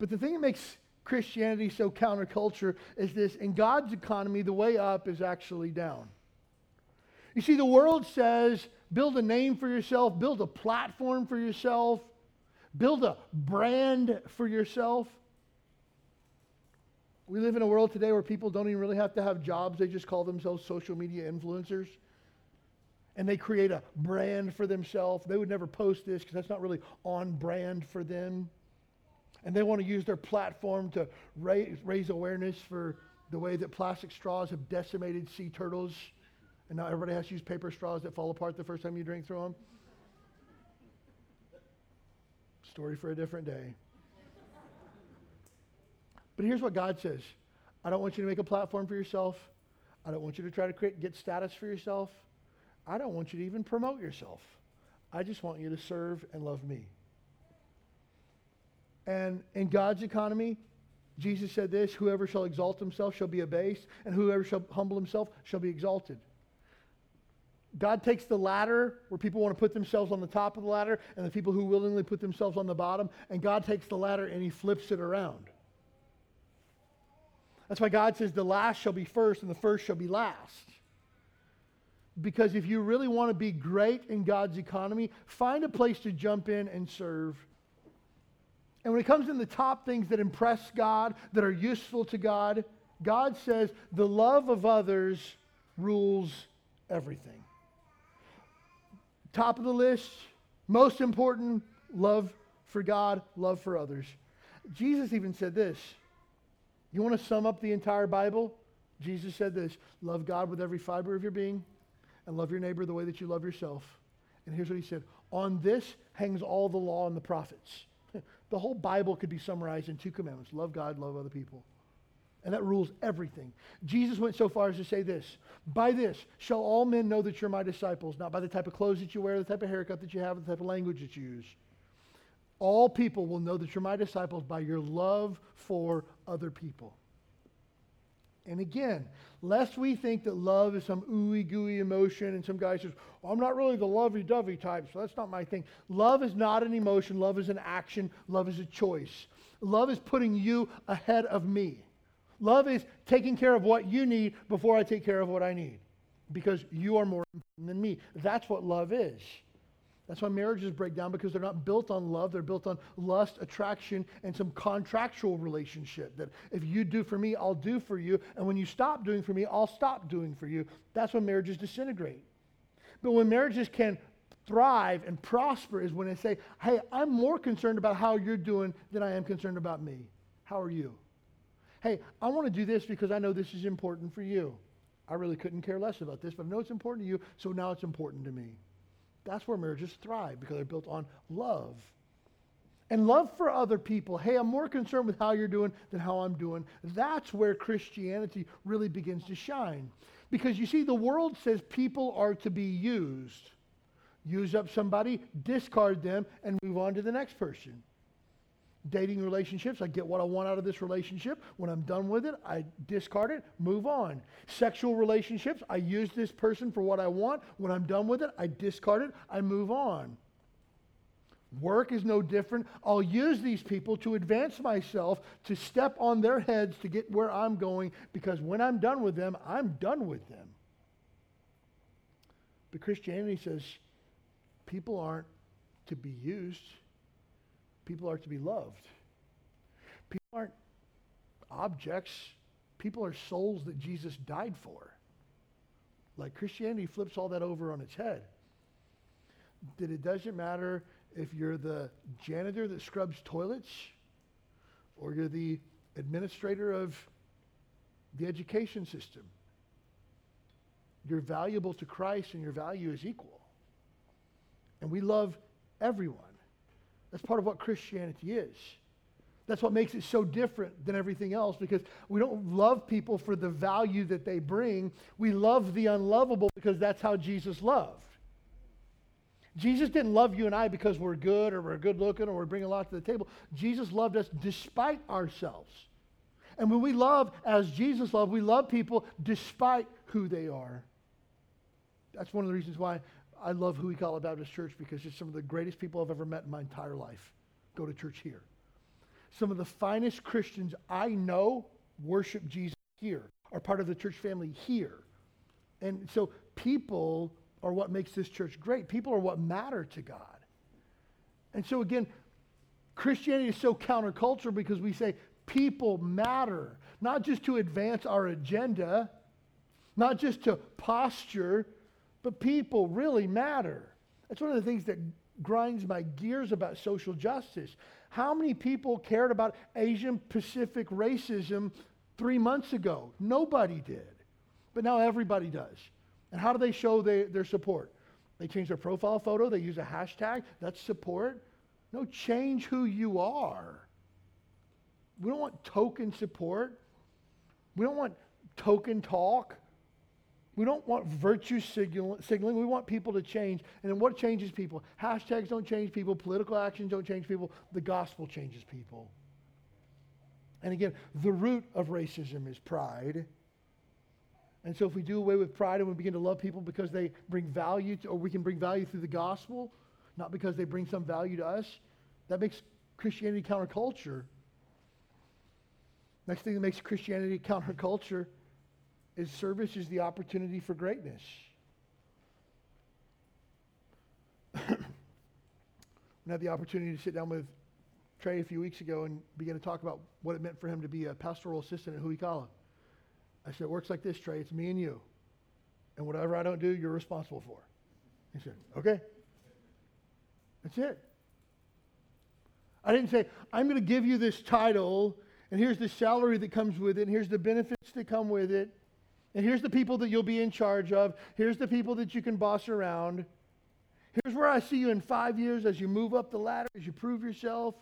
But the thing that makes Christianity so counterculture is this in God's economy, the way up is actually down. You see, the world says build a name for yourself, build a platform for yourself, build a brand for yourself. We live in a world today where people don't even really have to have jobs, they just call themselves social media influencers. And they create a brand for themselves. They would never post this because that's not really on brand for them. And they want to use their platform to raise, raise awareness for the way that plastic straws have decimated sea turtles. And now everybody has to use paper straws that fall apart the first time you drink through them. Story for a different day. But here's what God says I don't want you to make a platform for yourself. I don't want you to try to create, get status for yourself. I don't want you to even promote yourself. I just want you to serve and love me. And in God's economy, Jesus said this whoever shall exalt himself shall be abased, and whoever shall humble himself shall be exalted. God takes the ladder where people want to put themselves on the top of the ladder and the people who willingly put themselves on the bottom, and God takes the ladder and he flips it around. That's why God says the last shall be first and the first shall be last. Because if you really want to be great in God's economy, find a place to jump in and serve and when it comes in the top things that impress God, that are useful to God, God says the love of others rules everything. Top of the list, most important, love for God, love for others. Jesus even said this. You want to sum up the entire Bible? Jesus said this love God with every fiber of your being and love your neighbor the way that you love yourself. And here's what he said On this hangs all the law and the prophets. The whole Bible could be summarized in two commandments love God, love other people. And that rules everything. Jesus went so far as to say this By this shall all men know that you're my disciples, not by the type of clothes that you wear, the type of haircut that you have, the type of language that you use. All people will know that you're my disciples by your love for other people. And again, lest we think that love is some ooey gooey emotion, and some guy says, well, I'm not really the lovey dovey type, so that's not my thing. Love is not an emotion, love is an action, love is a choice. Love is putting you ahead of me. Love is taking care of what you need before I take care of what I need because you are more important than me. That's what love is. That's why marriages break down because they're not built on love. They're built on lust, attraction, and some contractual relationship. That if you do for me, I'll do for you. And when you stop doing for me, I'll stop doing for you. That's when marriages disintegrate. But when marriages can thrive and prosper is when they say, hey, I'm more concerned about how you're doing than I am concerned about me. How are you? Hey, I want to do this because I know this is important for you. I really couldn't care less about this, but I know it's important to you, so now it's important to me. That's where marriages thrive because they're built on love. And love for other people. Hey, I'm more concerned with how you're doing than how I'm doing. That's where Christianity really begins to shine. Because you see, the world says people are to be used. Use up somebody, discard them, and move on to the next person dating relationships. I get what I want out of this relationship. When I'm done with it, I discard it, move on. Sexual relationships, I use this person for what I want. When I'm done with it, I discard it, I move on. Work is no different. I'll use these people to advance myself, to step on their heads to get where I'm going, because when I'm done with them, I'm done with them. But Christianity says people aren't to be used People are to be loved. People aren't objects, people are souls that Jesus died for. Like Christianity flips all that over on its head. That it doesn't matter if you're the janitor that scrubs toilets or you're the administrator of the education system. You're valuable to Christ and your value is equal. And we love everyone. That's part of what Christianity is. That's what makes it so different than everything else because we don't love people for the value that they bring. We love the unlovable because that's how Jesus loved. Jesus didn't love you and I because we're good or we're good looking or we bring a lot to the table. Jesus loved us despite ourselves. And when we love as Jesus loved, we love people despite who they are. That's one of the reasons why I love Huikala Baptist Church because it's some of the greatest people I've ever met in my entire life go to church here. Some of the finest Christians I know worship Jesus here, are part of the church family here. And so people are what makes this church great. People are what matter to God. And so again, Christianity is so countercultural because we say people matter, not just to advance our agenda, not just to posture, but people really matter. That's one of the things that grinds my gears about social justice. How many people cared about Asian Pacific racism three months ago? Nobody did. But now everybody does. And how do they show they, their support? They change their profile photo, they use a hashtag. That's support. No, change who you are. We don't want token support. We don't want token talk. We don't want virtue signaling. We want people to change. And then what changes people? Hashtags don't change people. Political actions don't change people. The gospel changes people. And again, the root of racism is pride. And so if we do away with pride and we begin to love people because they bring value, to, or we can bring value through the gospel, not because they bring some value to us, that makes Christianity counterculture. Next thing that makes Christianity counterculture is service is the opportunity for greatness. I had the opportunity to sit down with Trey a few weeks ago and begin to talk about what it meant for him to be a pastoral assistant at Huikala. I said, it works like this, Trey. It's me and you. And whatever I don't do, you're responsible for. He said, okay. That's it. I didn't say, I'm going to give you this title, and here's the salary that comes with it, and here's the benefits that come with it, and here's the people that you'll be in charge of, here's the people that you can boss around. Here's where I see you in five years as you move up the ladder, as you prove yourself.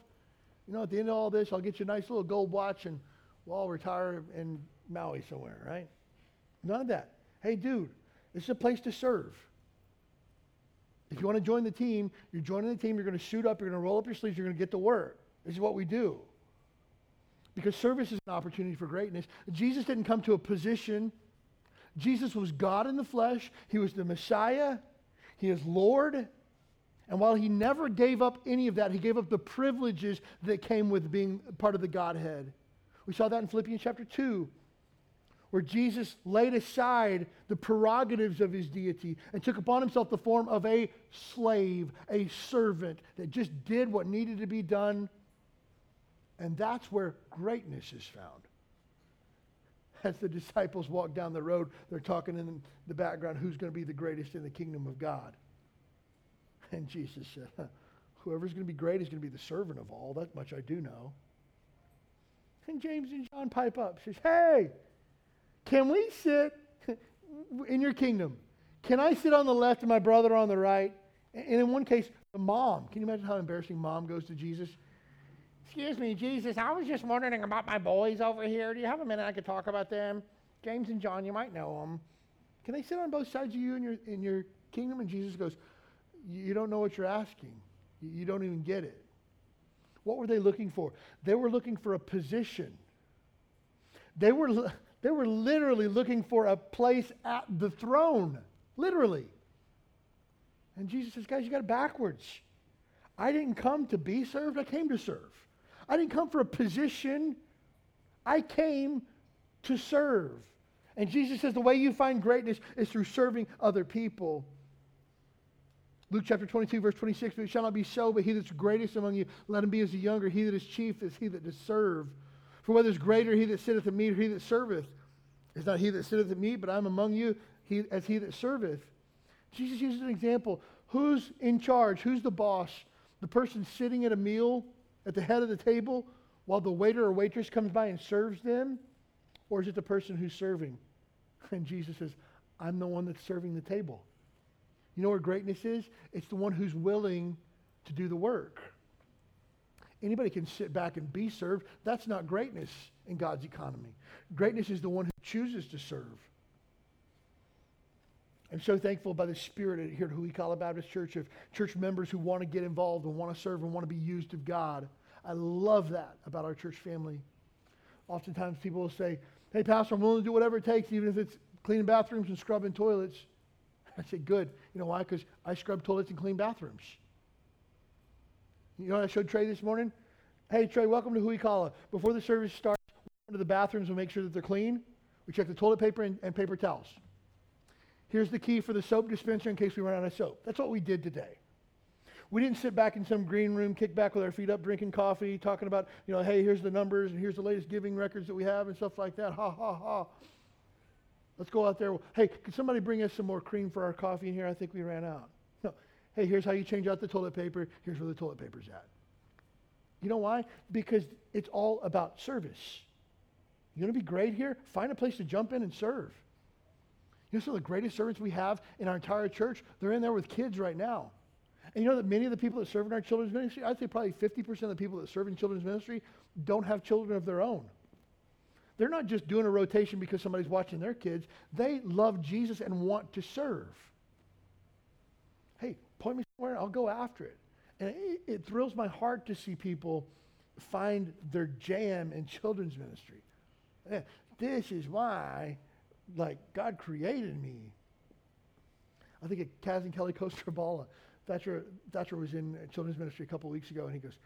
You know, at the end of all this, I'll get you a nice little gold watch, and we'll all retire in Maui somewhere, right? None of that. Hey, dude, this is a place to serve. If you want to join the team, you're joining the team, you're going to suit up, you're going to roll up your sleeves, you're going to get to work. This is what we do. Because service is an opportunity for greatness. Jesus didn't come to a position. Jesus was God in the flesh. He was the Messiah. He is Lord. And while he never gave up any of that, he gave up the privileges that came with being part of the Godhead. We saw that in Philippians chapter 2 where Jesus laid aside the prerogatives of his deity and took upon himself the form of a slave, a servant that just did what needed to be done. And that's where greatness is found. As the disciples walk down the road, they're talking in the background who's going to be the greatest in the kingdom of God. And Jesus said, Whoever's going to be great is going to be the servant of all. That much I do know. And James and John pipe up, says, Hey, can we sit in your kingdom? Can I sit on the left and my brother on the right? And in one case, the mom. Can you imagine how embarrassing mom goes to Jesus? Excuse me, Jesus, I was just wondering about my boys over here. Do you have a minute I could talk about them? James and John, you might know them. Can they sit on both sides of you in your, in your kingdom? And Jesus goes, You don't know what you're asking. You don't even get it. What were they looking for? They were looking for a position. They were, they were literally looking for a place at the throne. Literally. And Jesus says, guys, you got it backwards. I didn't come to be served, I came to serve. I didn't come for a position, I came to serve. And Jesus says the way you find greatness is through serving other people. Luke chapter 22, verse 26, but it shall not be so, but he that's greatest among you, let him be as the younger. He that is chief is he that does serve. For whether is greater he that sitteth at meat or he that serveth, is not he that sitteth at meat, but I'm among you he, as he that serveth. Jesus uses an example. Who's in charge? Who's the boss? The person sitting at a meal at the head of the table while the waiter or waitress comes by and serves them? Or is it the person who's serving? And Jesus says, I'm the one that's serving the table. You know where greatness is? It's the one who's willing to do the work. Anybody can sit back and be served. That's not greatness in God's economy. Greatness is the one who chooses to serve. I'm so thankful by the Spirit here at Huikala Baptist Church of church members who want to get involved and want to serve and want to be used of God. I love that about our church family. Oftentimes people will say, hey, Pastor, I'm willing to do whatever it takes, even if it's cleaning bathrooms and scrubbing toilets. I say, good. You know why? Because I scrub toilets and clean bathrooms. You know I showed Trey this morning? Hey, Trey, welcome to Huikala. Before the service starts, we go to the bathrooms and make sure that they're clean. We check the toilet paper and, and paper towels. Here's the key for the soap dispenser in case we run out of soap. That's what we did today. We didn't sit back in some green room, kick back with our feet up, drinking coffee, talking about, you know, hey, here's the numbers and here's the latest giving records that we have and stuff like that. Ha, ha, ha. Let's go out there. Hey, can somebody bring us some more cream for our coffee in here? I think we ran out. No. Hey, here's how you change out the toilet paper. Here's where the toilet paper's at. You know why? Because it's all about service. You want to be great here? Find a place to jump in and serve. You know some of the greatest servants we have in our entire church? They're in there with kids right now. And you know that many of the people that serve in our children's ministry, I'd say probably 50% of the people that serve in children's ministry don't have children of their own. They're not just doing a rotation because somebody's watching their kids. They love Jesus and want to serve. Hey, point me somewhere, I'll go after it. And it, it thrills my heart to see people find their jam in children's ministry. This is why, like, God created me. I think Kaz and Kelly Costa Bala, Thatcher, Thatcher was in children's ministry a couple weeks ago, and he goes,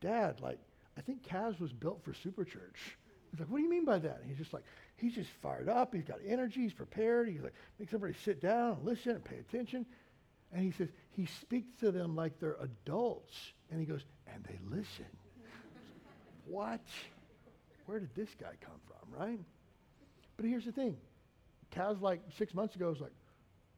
Dad, like, I think Kaz was built for super church. He's like, what do you mean by that? And he's just like, he's just fired up. He's got energy. He's prepared. He's like, makes everybody sit down and listen and pay attention. And he says, he speaks to them like they're adults. And he goes, and they listen. what? Where did this guy come from, right? But here's the thing. Kaz, like six months ago, was like,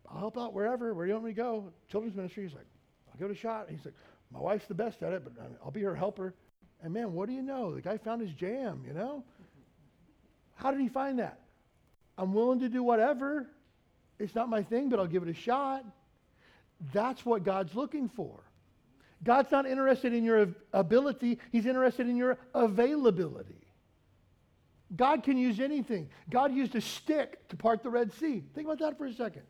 I'll help out wherever. Where do you want me to go? Children's ministry. He's like, I'll give it a shot. He's like, my wife's the best at it, but um, I'll be her helper. And man, what do you know? The guy found his jam, you know? How did he find that? I'm willing to do whatever. It's not my thing, but I'll give it a shot. That's what God's looking for. God's not interested in your ability, He's interested in your availability. God can use anything. God used a stick to part the Red Sea. Think about that for a second.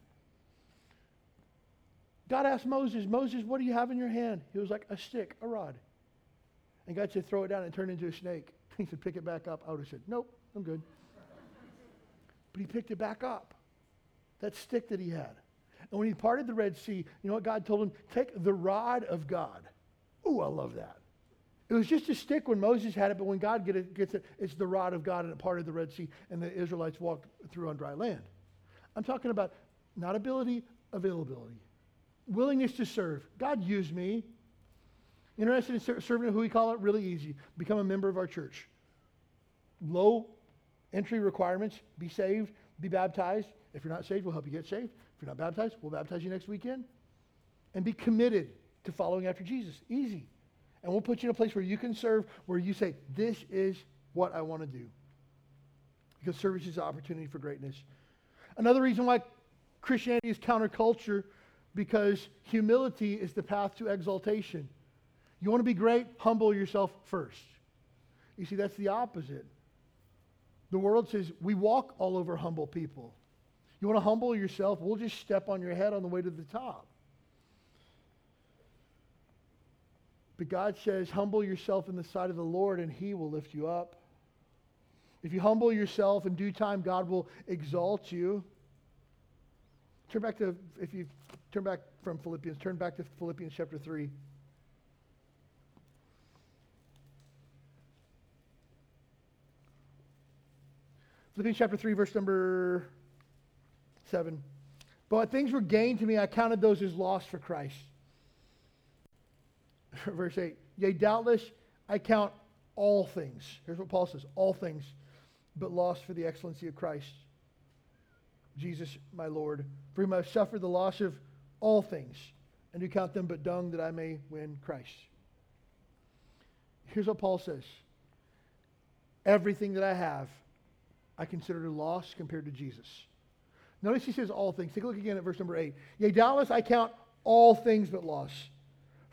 God asked Moses, Moses, what do you have in your hand? He was like, a stick, a rod. And God said, throw it down and turn into a snake. He said, pick it back up. I would have said, nope, I'm good. but he picked it back up. That stick that he had. And when he parted the Red Sea, you know what God told him? Take the rod of God. Ooh, I love that. It was just a stick when Moses had it, but when God get it, gets it, it's the rod of God and it parted the Red Sea and the Israelites walked through on dry land. I'm talking about not ability, availability willingness to serve. God used me. Interested in ser- serving it Really easy. Become a member of our church. Low entry requirements. Be saved. Be baptized. If you're not saved, we'll help you get saved. If you're not baptized, we'll baptize you next weekend. And be committed to following after Jesus. Easy. And we'll put you in a place where you can serve, where you say, This is what I want to do. Because service is an opportunity for greatness. Another reason why Christianity is counterculture because humility is the path to exaltation. You want to be great? Humble yourself first. You see, that's the opposite. The world says we walk all over humble people. You want to humble yourself? We'll just step on your head on the way to the top. But God says, humble yourself in the sight of the Lord, and he will lift you up. If you humble yourself in due time, God will exalt you. Turn back to, if you turn back from Philippians, turn back to Philippians chapter 3. Philippians chapter 3, verse number 7. But things were gained to me, I counted those as lost for Christ. verse 8. Yea, doubtless I count all things. Here's what Paul says all things, but lost for the excellency of Christ Jesus my Lord, for whom I have suffered the loss of all things, and do count them but dung that I may win Christ. Here's what Paul says Everything that I have, I consider a loss compared to Jesus. Notice he says all things. Take a look again at verse number 8. Yea, doubtless I count all things but loss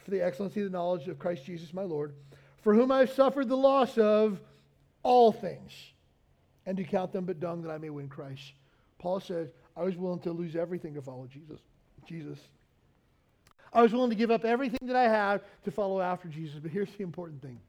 for the excellency of the knowledge of Christ Jesus my Lord, for whom I have suffered the loss of all things, and do count them but dung that I may win Christ. Paul says, I was willing to lose everything to follow Jesus. Jesus. I was willing to give up everything that I had to follow after Jesus. But here's the important thing.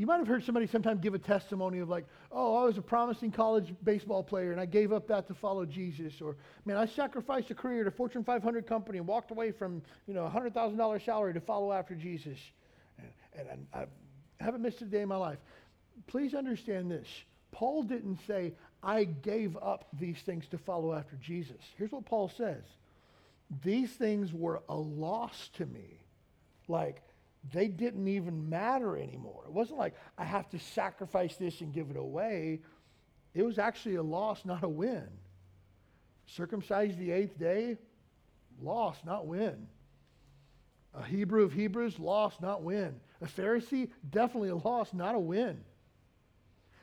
You might have heard somebody sometime give a testimony of like, oh, I was a promising college baseball player and I gave up that to follow Jesus. Or, man, I sacrificed a career at a Fortune 500 company and walked away from, you know, a $100,000 salary to follow after Jesus. And, and I, I haven't missed a day in my life. Please understand this. Paul didn't say, I gave up these things to follow after Jesus. Here's what Paul says These things were a loss to me. Like, they didn't even matter anymore. It wasn't like I have to sacrifice this and give it away. It was actually a loss, not a win. Circumcised the eighth day, loss, not win. A Hebrew of Hebrews, loss, not win. A Pharisee, definitely a loss, not a win.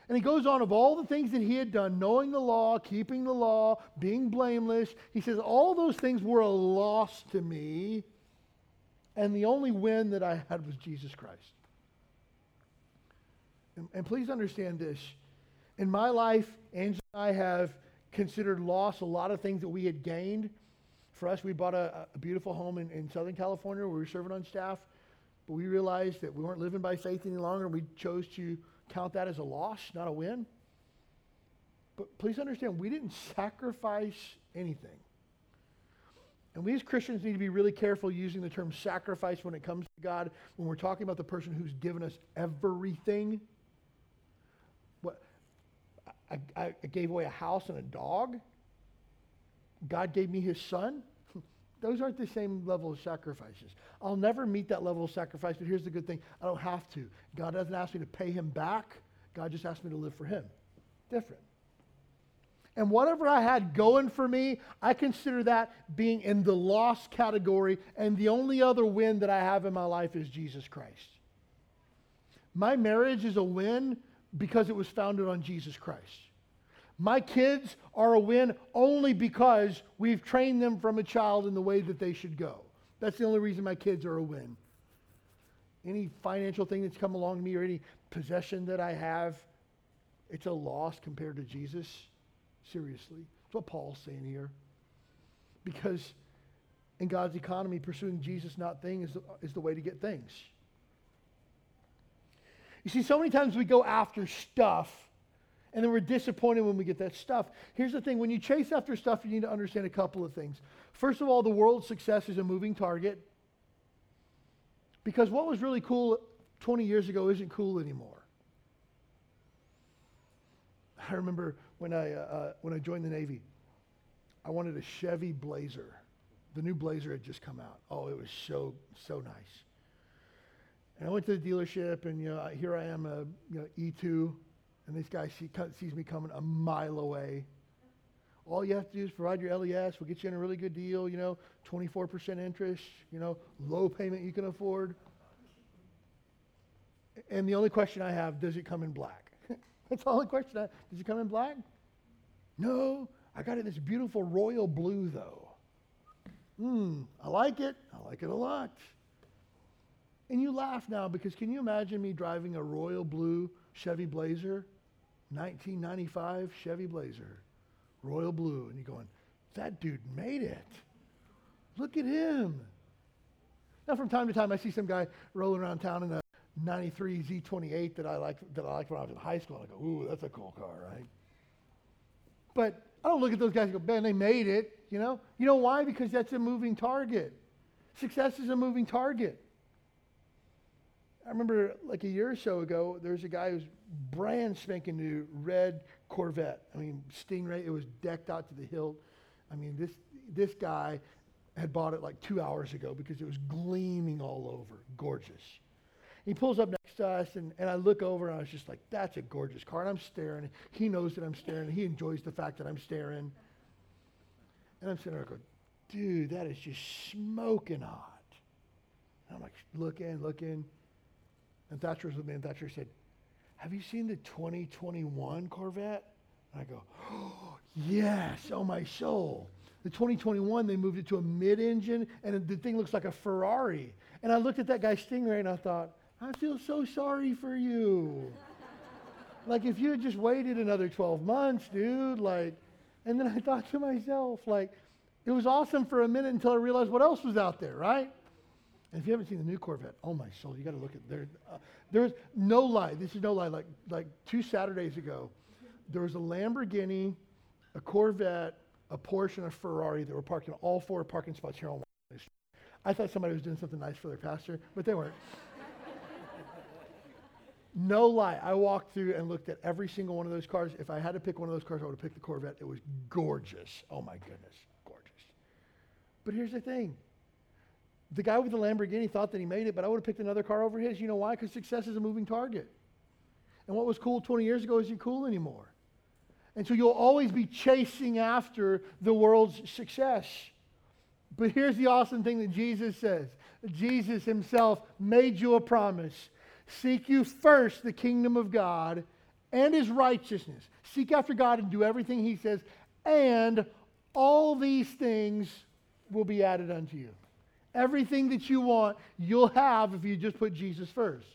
And he goes on of all the things that he had done, knowing the law, keeping the law, being blameless. He says, All those things were a loss to me. And the only win that I had was Jesus Christ. And, and please understand this. In my life, Angela and I have considered loss a lot of things that we had gained. For us, we bought a, a beautiful home in, in Southern California where we were serving on staff. But we realized that we weren't living by faith any longer. We chose to count that as a loss, not a win. But please understand, we didn't sacrifice anything. And we as Christians need to be really careful using the term sacrifice when it comes to God, when we're talking about the person who's given us everything. What, I, I gave away a house and a dog. God gave me his son. Those aren't the same level of sacrifices. I'll never meet that level of sacrifice, but here's the good thing I don't have to. God doesn't ask me to pay him back, God just asked me to live for him. Different. And whatever I had going for me, I consider that being in the lost category. And the only other win that I have in my life is Jesus Christ. My marriage is a win because it was founded on Jesus Christ. My kids are a win only because we've trained them from a child in the way that they should go. That's the only reason my kids are a win. Any financial thing that's come along to me or any possession that I have, it's a loss compared to Jesus seriously. That's what Paul's saying here. Because in God's economy, pursuing Jesus, not things, is is the way to get things. You see, so many times we go after stuff and then we're disappointed when we get that stuff. Here's the thing when you chase after stuff, you need to understand a couple of things. First of all, the world's success is a moving target. Because what was really cool 20 years ago isn't cool anymore. I remember when I, uh, uh, when I joined the Navy, I wanted a Chevy Blazer. The new Blazer had just come out. Oh, it was so, so nice. And I went to the dealership, and you know, here I am, a you know, E2, and this guy see, sees me coming a mile away. All you have to do is provide your LES. We'll get you in a really good deal, you know, 24% interest, you know, low payment you can afford. And the only question I have, does it come in black? That's all the question. I, does it come in black? No. I got it in this beautiful royal blue, though. Hmm, I like it. I like it a lot. And you laugh now because can you imagine me driving a royal blue Chevy Blazer? 1995 Chevy Blazer, royal blue. And you're going, that dude made it. Look at him. Now, from time to time, I see some guy rolling around town in a 93 Z28 that I liked that I liked when I was in high school. I go, ooh, that's a cool car, right? But I don't look at those guys and go, man, they made it. You know, you know why? Because that's a moving target. Success is a moving target. I remember like a year or so ago, there was a guy who's brand spanking new red Corvette. I mean, Stingray. It was decked out to the hilt. I mean, this this guy had bought it like two hours ago because it was gleaming all over, gorgeous. He pulls up next to us, and, and I look over, and I was just like, that's a gorgeous car. And I'm staring. He knows that I'm staring. He enjoys the fact that I'm staring. And I'm sitting there going, dude, that is just smoking hot. And I'm like, looking, looking. And Thatcher was with me, and Thatcher said, have you seen the 2021 Corvette? And I go, oh, yes, oh my soul. The 2021, they moved it to a mid-engine, and the thing looks like a Ferrari. And I looked at that guy Stingray, and I thought, I feel so sorry for you. like, if you had just waited another 12 months, dude, like, and then I thought to myself, like, it was awesome for a minute until I realized what else was out there, right? And if you haven't seen the new Corvette, oh my soul, you got to look at there. Uh, there's no lie. This is no lie. Like like two Saturdays ago, there was a Lamborghini, a Corvette, a Porsche, and a Ferrari that were parked in all four parking spots here on. Washington Street. I thought somebody was doing something nice for their pastor, but they weren't. No lie. I walked through and looked at every single one of those cars. If I had to pick one of those cars, I would have picked the Corvette. It was gorgeous. Oh my goodness, gorgeous. But here's the thing the guy with the Lamborghini thought that he made it, but I would have picked another car over his. You know why? Because success is a moving target. And what was cool 20 years ago isn't cool anymore. And so you'll always be chasing after the world's success. But here's the awesome thing that Jesus says Jesus himself made you a promise. Seek you first the kingdom of God and his righteousness. Seek after God and do everything he says, and all these things will be added unto you. Everything that you want, you'll have if you just put Jesus first.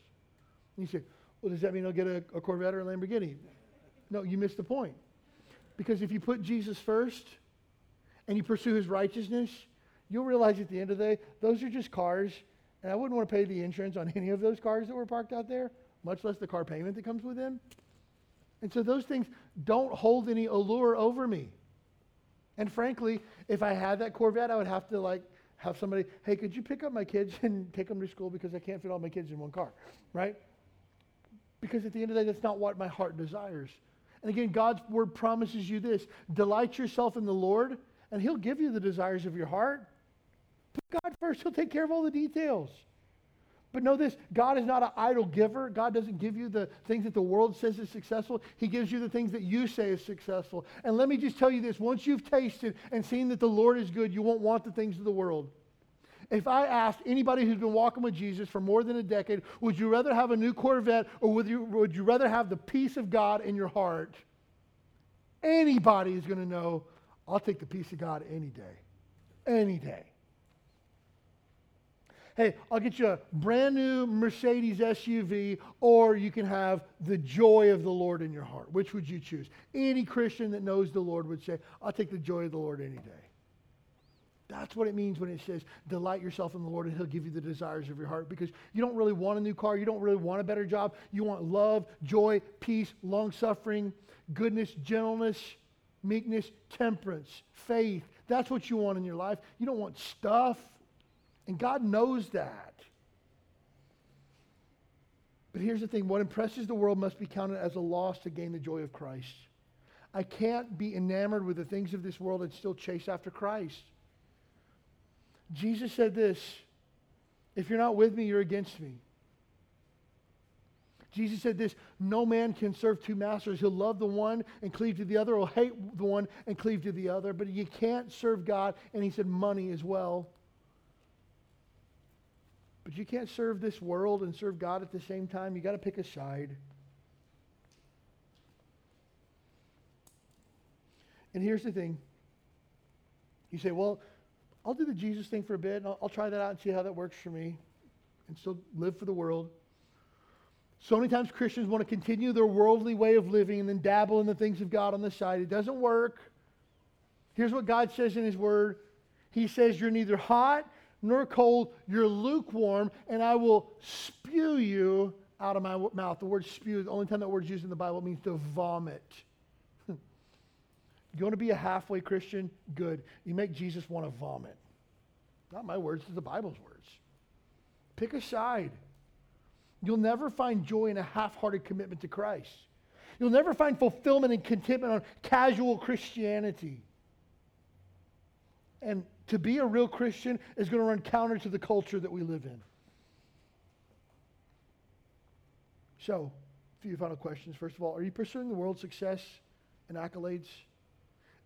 And you say, well, does that mean I'll get a, a Corvette or a Lamborghini? No, you missed the point. Because if you put Jesus first and you pursue his righteousness, you'll realize at the end of the day, those are just cars. And I wouldn't want to pay the insurance on any of those cars that were parked out there, much less the car payment that comes with them. And so those things don't hold any allure over me. And frankly, if I had that Corvette, I would have to like have somebody, hey, could you pick up my kids and take them to school because I can't fit all my kids in one car, right? Because at the end of the day, that's not what my heart desires. And again, God's word promises you this delight yourself in the Lord, and He'll give you the desires of your heart. Put God first, He'll take care of all the details. But know this God is not an idle giver. God doesn't give you the things that the world says is successful. He gives you the things that you say is successful. And let me just tell you this once you've tasted and seen that the Lord is good, you won't want the things of the world. If I asked anybody who's been walking with Jesus for more than a decade, would you rather have a new Corvette or would you, would you rather have the peace of God in your heart? Anybody is going to know, I'll take the peace of God any day. Any day. Hey, I'll get you a brand new Mercedes SUV, or you can have the joy of the Lord in your heart. Which would you choose? Any Christian that knows the Lord would say, I'll take the joy of the Lord any day. That's what it means when it says, delight yourself in the Lord and He'll give you the desires of your heart. Because you don't really want a new car. You don't really want a better job. You want love, joy, peace, long suffering, goodness, gentleness, meekness, temperance, faith. That's what you want in your life. You don't want stuff. And God knows that. But here's the thing what impresses the world must be counted as a loss to gain the joy of Christ. I can't be enamored with the things of this world and still chase after Christ. Jesus said this if you're not with me, you're against me. Jesus said this No man can serve two masters. He'll love the one and cleave to the other, or hate the one and cleave to the other. But you can't serve God. And he said money as well. But you can't serve this world and serve God at the same time. You got to pick a side. And here's the thing. You say, well, I'll do the Jesus thing for a bit, and I'll, I'll, try that out and see how that works for me, and still live for the world. So many times Christians want to continue their worldly way of living and then dabble in the things of God on the side. It doesn't work. Here's what God says in His Word He says, You're neither hot nor cold, you're lukewarm, and I will spew you out of my mouth. The word spew, is the only time that word is used in the Bible, means to vomit. you want to be a halfway Christian? Good. You make Jesus want to vomit. Not my words, it's the Bible's words. Pick a side. You'll never find joy in a half hearted commitment to Christ. You'll never find fulfillment and contentment on casual Christianity. And to be a real Christian is going to run counter to the culture that we live in. So, a few final questions. First of all, are you pursuing the world's success and accolades?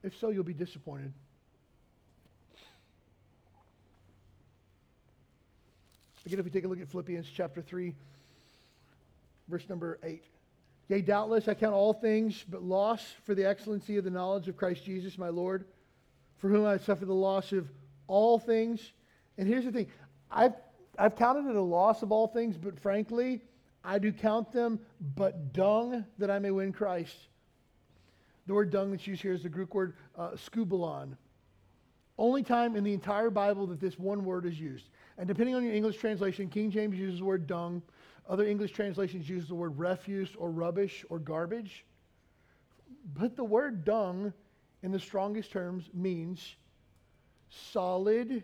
If so, you'll be disappointed. Again, if we take a look at Philippians chapter 3, verse number 8. Yea, doubtless I count all things but loss for the excellency of the knowledge of Christ Jesus my Lord for whom I suffer the loss of all things. And here's the thing I've, I've counted it a loss of all things, but frankly, I do count them but dung that I may win Christ. The word dung that's used here is the Greek word uh, skubalon. Only time in the entire Bible that this one word is used. And depending on your English translation, King James uses the word dung. Other English translations use the word refuse or rubbish or garbage. But the word dung, in the strongest terms, means solid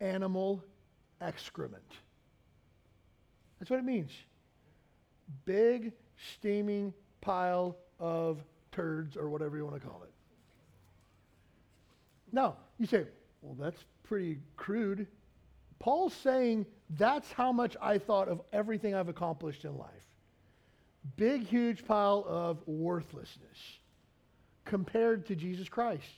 animal excrement. That's what it means. Big, steaming pile of turds, or whatever you want to call it. Now, you say, well, that's pretty crude. Paul's saying that's how much I thought of everything I've accomplished in life. Big, huge pile of worthlessness compared to Jesus Christ.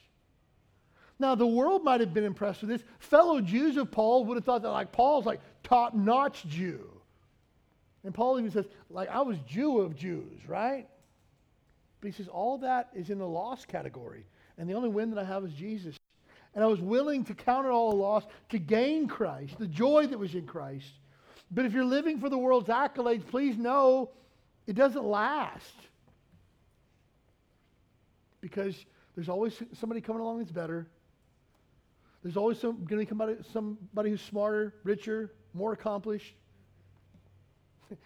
Now, the world might have been impressed with this. Fellow Jews of Paul would have thought that, like, Paul's like top notch Jew. And Paul even says, like, I was Jew of Jews, right? But he says, all that is in the lost category. And the only win that I have is Jesus. And I was willing to count it all a loss to gain Christ, the joy that was in Christ. But if you're living for the world's accolades, please know it doesn't last. Because there's always somebody coming along that's better. There's always some, going to be somebody who's smarter, richer, more accomplished.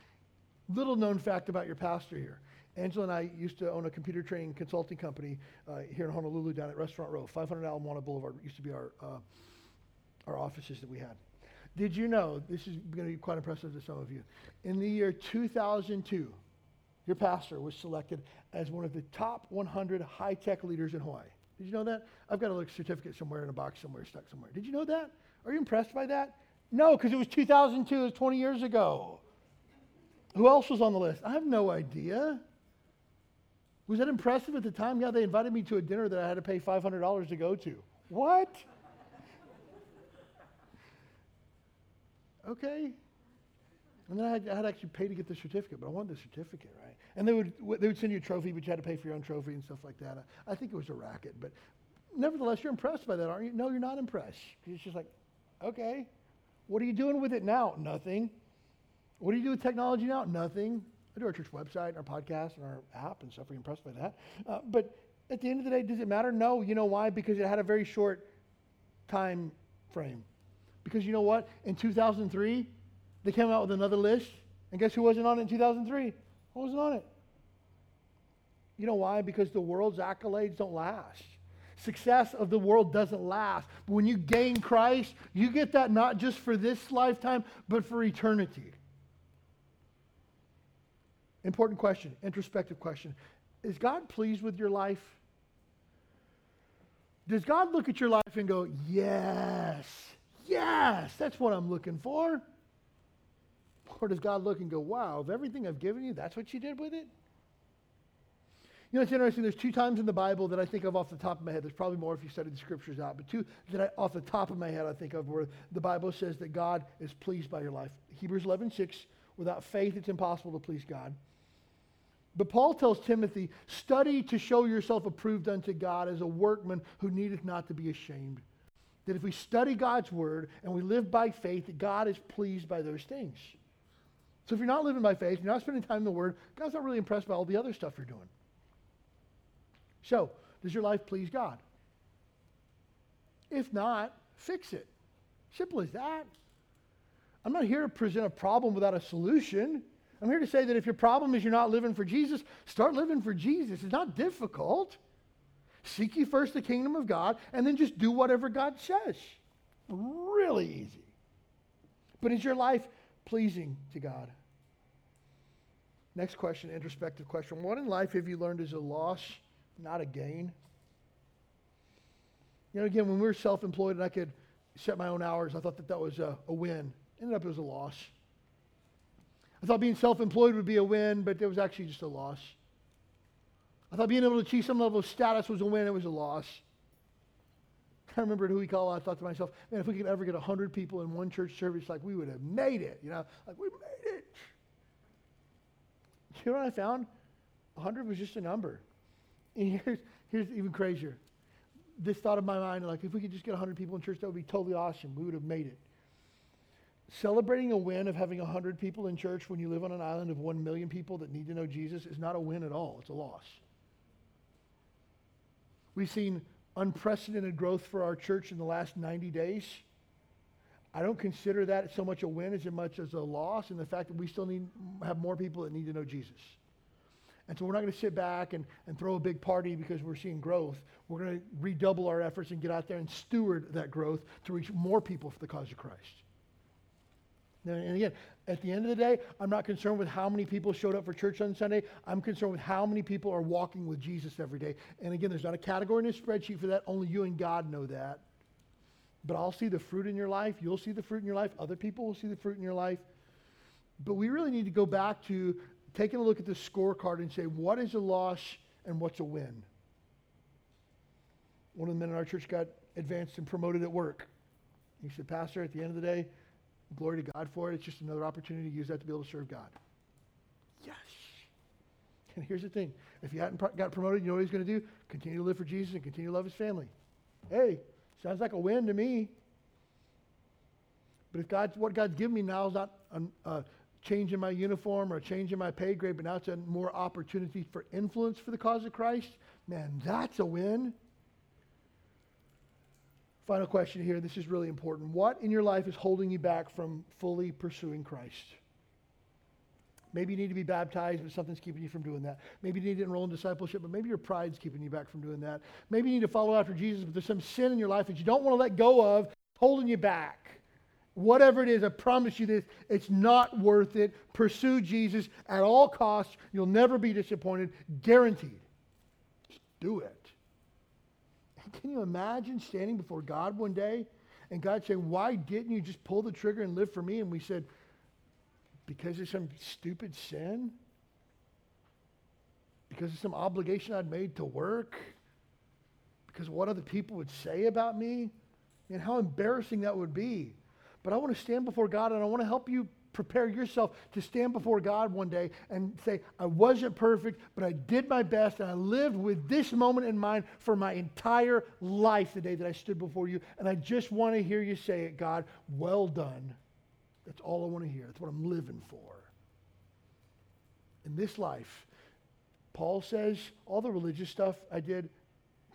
Little known fact about your pastor here. Angela and I used to own a computer training consulting company uh, here in Honolulu down at Restaurant Row. 500 Ala Moana Boulevard used to be our, uh, our offices that we had. Did you know, this is going to be quite impressive to some of you, in the year 2002, your pastor was selected as one of the top 100 high-tech leaders in Hawaii. Did you know that? I've got a certificate somewhere in a box somewhere, stuck somewhere. Did you know that? Are you impressed by that? No, because it was 2002, it was 20 years ago. Who else was on the list? I have no idea. Was that impressive at the time? Yeah, they invited me to a dinner that I had to pay $500 to go to. What? okay. And then I had, I had, to actually pay to get the certificate, but I wanted the certificate, right? And they would, they would send you a trophy, but you had to pay for your own trophy and stuff like that. I, I think it was a racket, but nevertheless, you're impressed by that, aren't you? No, you're not impressed. It's just like, okay, what are you doing with it now? Nothing. What do you do with technology now? Nothing. I do our church website, our podcast, and our app and stuff. You impressed by that? Uh, but at the end of the day, does it matter? No. You know why? Because it had a very short time frame. Because you know what? In 2003, they came out with another list, and guess who wasn't on it in 2003? I wasn't on it. You know why? Because the world's accolades don't last. Success of the world doesn't last. But when you gain Christ, you get that not just for this lifetime, but for eternity. Important question, introspective question. Is God pleased with your life? Does God look at your life and go, Yes, yes, that's what I'm looking for? Or does God look and go, wow, of everything I've given you, that's what you did with it? You know, it's interesting. There's two times in the Bible that I think of off the top of my head. There's probably more if you study the scriptures out, but two that I, off the top of my head I think of where the Bible says that God is pleased by your life. Hebrews 11:6. Without faith, it's impossible to please God. But Paul tells Timothy, study to show yourself approved unto God as a workman who needeth not to be ashamed. That if we study God's word and we live by faith, God is pleased by those things. So if you're not living by faith, you're not spending time in the Word, God's not really impressed by all the other stuff you're doing. So, does your life please God? If not, fix it. Simple as that. I'm not here to present a problem without a solution. I'm here to say that if your problem is you're not living for Jesus, start living for Jesus. It's not difficult. Seek ye first the kingdom of God, and then just do whatever God says. Really easy. But is your life pleasing to God? Next question, introspective question. What in life have you learned is a loss, not a gain? You know, again, when we were self employed and I could set my own hours, I thought that that was a, a win. Ended up it was a loss. I thought being self employed would be a win, but it was actually just a loss. I thought being able to achieve some level of status was a win, it was a loss. I remember at Huikala, I thought to myself, man, if we could ever get 100 people in one church service, like we would have made it. You know, like we made it. You know what I found? 100 was just a number. And here's, here's even crazier. This thought of my mind, like if we could just get 100 people in church, that would be totally awesome. We would have made it. Celebrating a win of having 100 people in church when you live on an island of 1 million people that need to know Jesus is not a win at all. It's a loss. We've seen unprecedented growth for our church in the last 90 days. I don't consider that so much a win as much as a loss and the fact that we still need have more people that need to know Jesus. And so we're not going to sit back and, and throw a big party because we're seeing growth. We're going to redouble our efforts and get out there and steward that growth to reach more people for the cause of Christ. And again, at the end of the day, I'm not concerned with how many people showed up for church on Sunday. I'm concerned with how many people are walking with Jesus every day. And again, there's not a category in a spreadsheet for that. Only you and God know that. But I'll see the fruit in your life. You'll see the fruit in your life. Other people will see the fruit in your life. But we really need to go back to taking a look at the scorecard and say, what is a loss and what's a win? One of the men in our church got advanced and promoted at work. He said, Pastor, at the end of the day, Glory to God for it. It's just another opportunity to use that to be able to serve God. Yes. And here's the thing if you hadn't got promoted, you know what he's going to do? Continue to live for Jesus and continue to love his family. Hey, sounds like a win to me. But if God's, what God's given me now is not a, a change in my uniform or a change in my pay grade, but now it's a more opportunity for influence for the cause of Christ, man, that's a win. Final question here. This is really important. What in your life is holding you back from fully pursuing Christ? Maybe you need to be baptized, but something's keeping you from doing that. Maybe you need to enroll in discipleship, but maybe your pride's keeping you back from doing that. Maybe you need to follow after Jesus, but there's some sin in your life that you don't want to let go of, holding you back. Whatever it is, I promise you this, it's not worth it. Pursue Jesus at all costs. You'll never be disappointed, guaranteed. Just do it. Can you imagine standing before God one day and God saying, Why didn't you just pull the trigger and live for me? And we said, Because of some stupid sin? Because of some obligation I'd made to work? Because what other people would say about me? And how embarrassing that would be. But I want to stand before God and I want to help you prepare yourself to stand before God one day and say, I wasn't perfect, but I did my best and I lived with this moment in mind for my entire life the day that I stood before you. And I just want to hear you say it, God, well done. That's all I want to hear. That's what I'm living for. In this life, Paul says, all the religious stuff I did,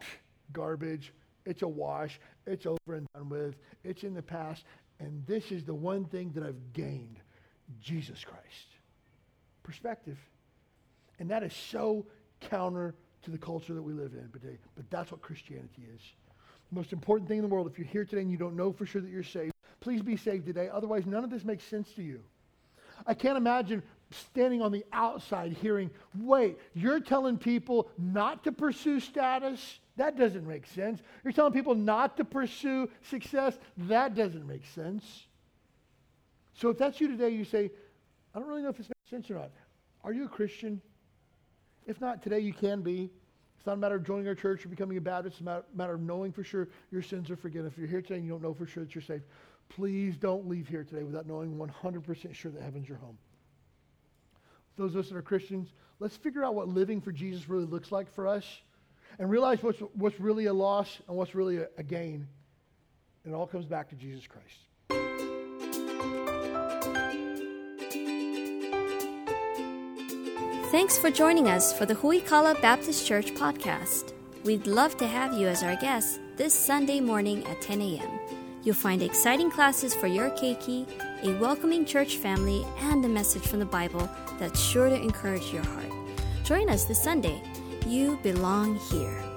garbage. It's a wash. It's over and done with. It's in the past. And this is the one thing that I've gained Jesus Christ. Perspective. And that is so counter to the culture that we live in today. But that's what Christianity is. The most important thing in the world, if you're here today and you don't know for sure that you're saved, please be saved today. Otherwise, none of this makes sense to you. I can't imagine standing on the outside hearing, wait, you're telling people not to pursue status? That doesn't make sense. You're telling people not to pursue success? That doesn't make sense. So if that's you today, you say, I don't really know if this makes sense or not. Are you a Christian? If not, today you can be. It's not a matter of joining our church or becoming a Baptist. It's a matter of knowing for sure your sins are forgiven. If you're here today and you don't know for sure that you're saved, please don't leave here today without knowing 100% sure that heaven's your home. Those of us that are Christians, let's figure out what living for Jesus really looks like for us and realize what's, what's really a loss and what's really a, a gain. And it all comes back to Jesus Christ. Thanks for joining us for the Huikala Baptist Church podcast. We'd love to have you as our guest this Sunday morning at 10 a.m. You'll find exciting classes for your keiki, a welcoming church family, and a message from the Bible that's sure to encourage your heart. Join us this Sunday. You belong here.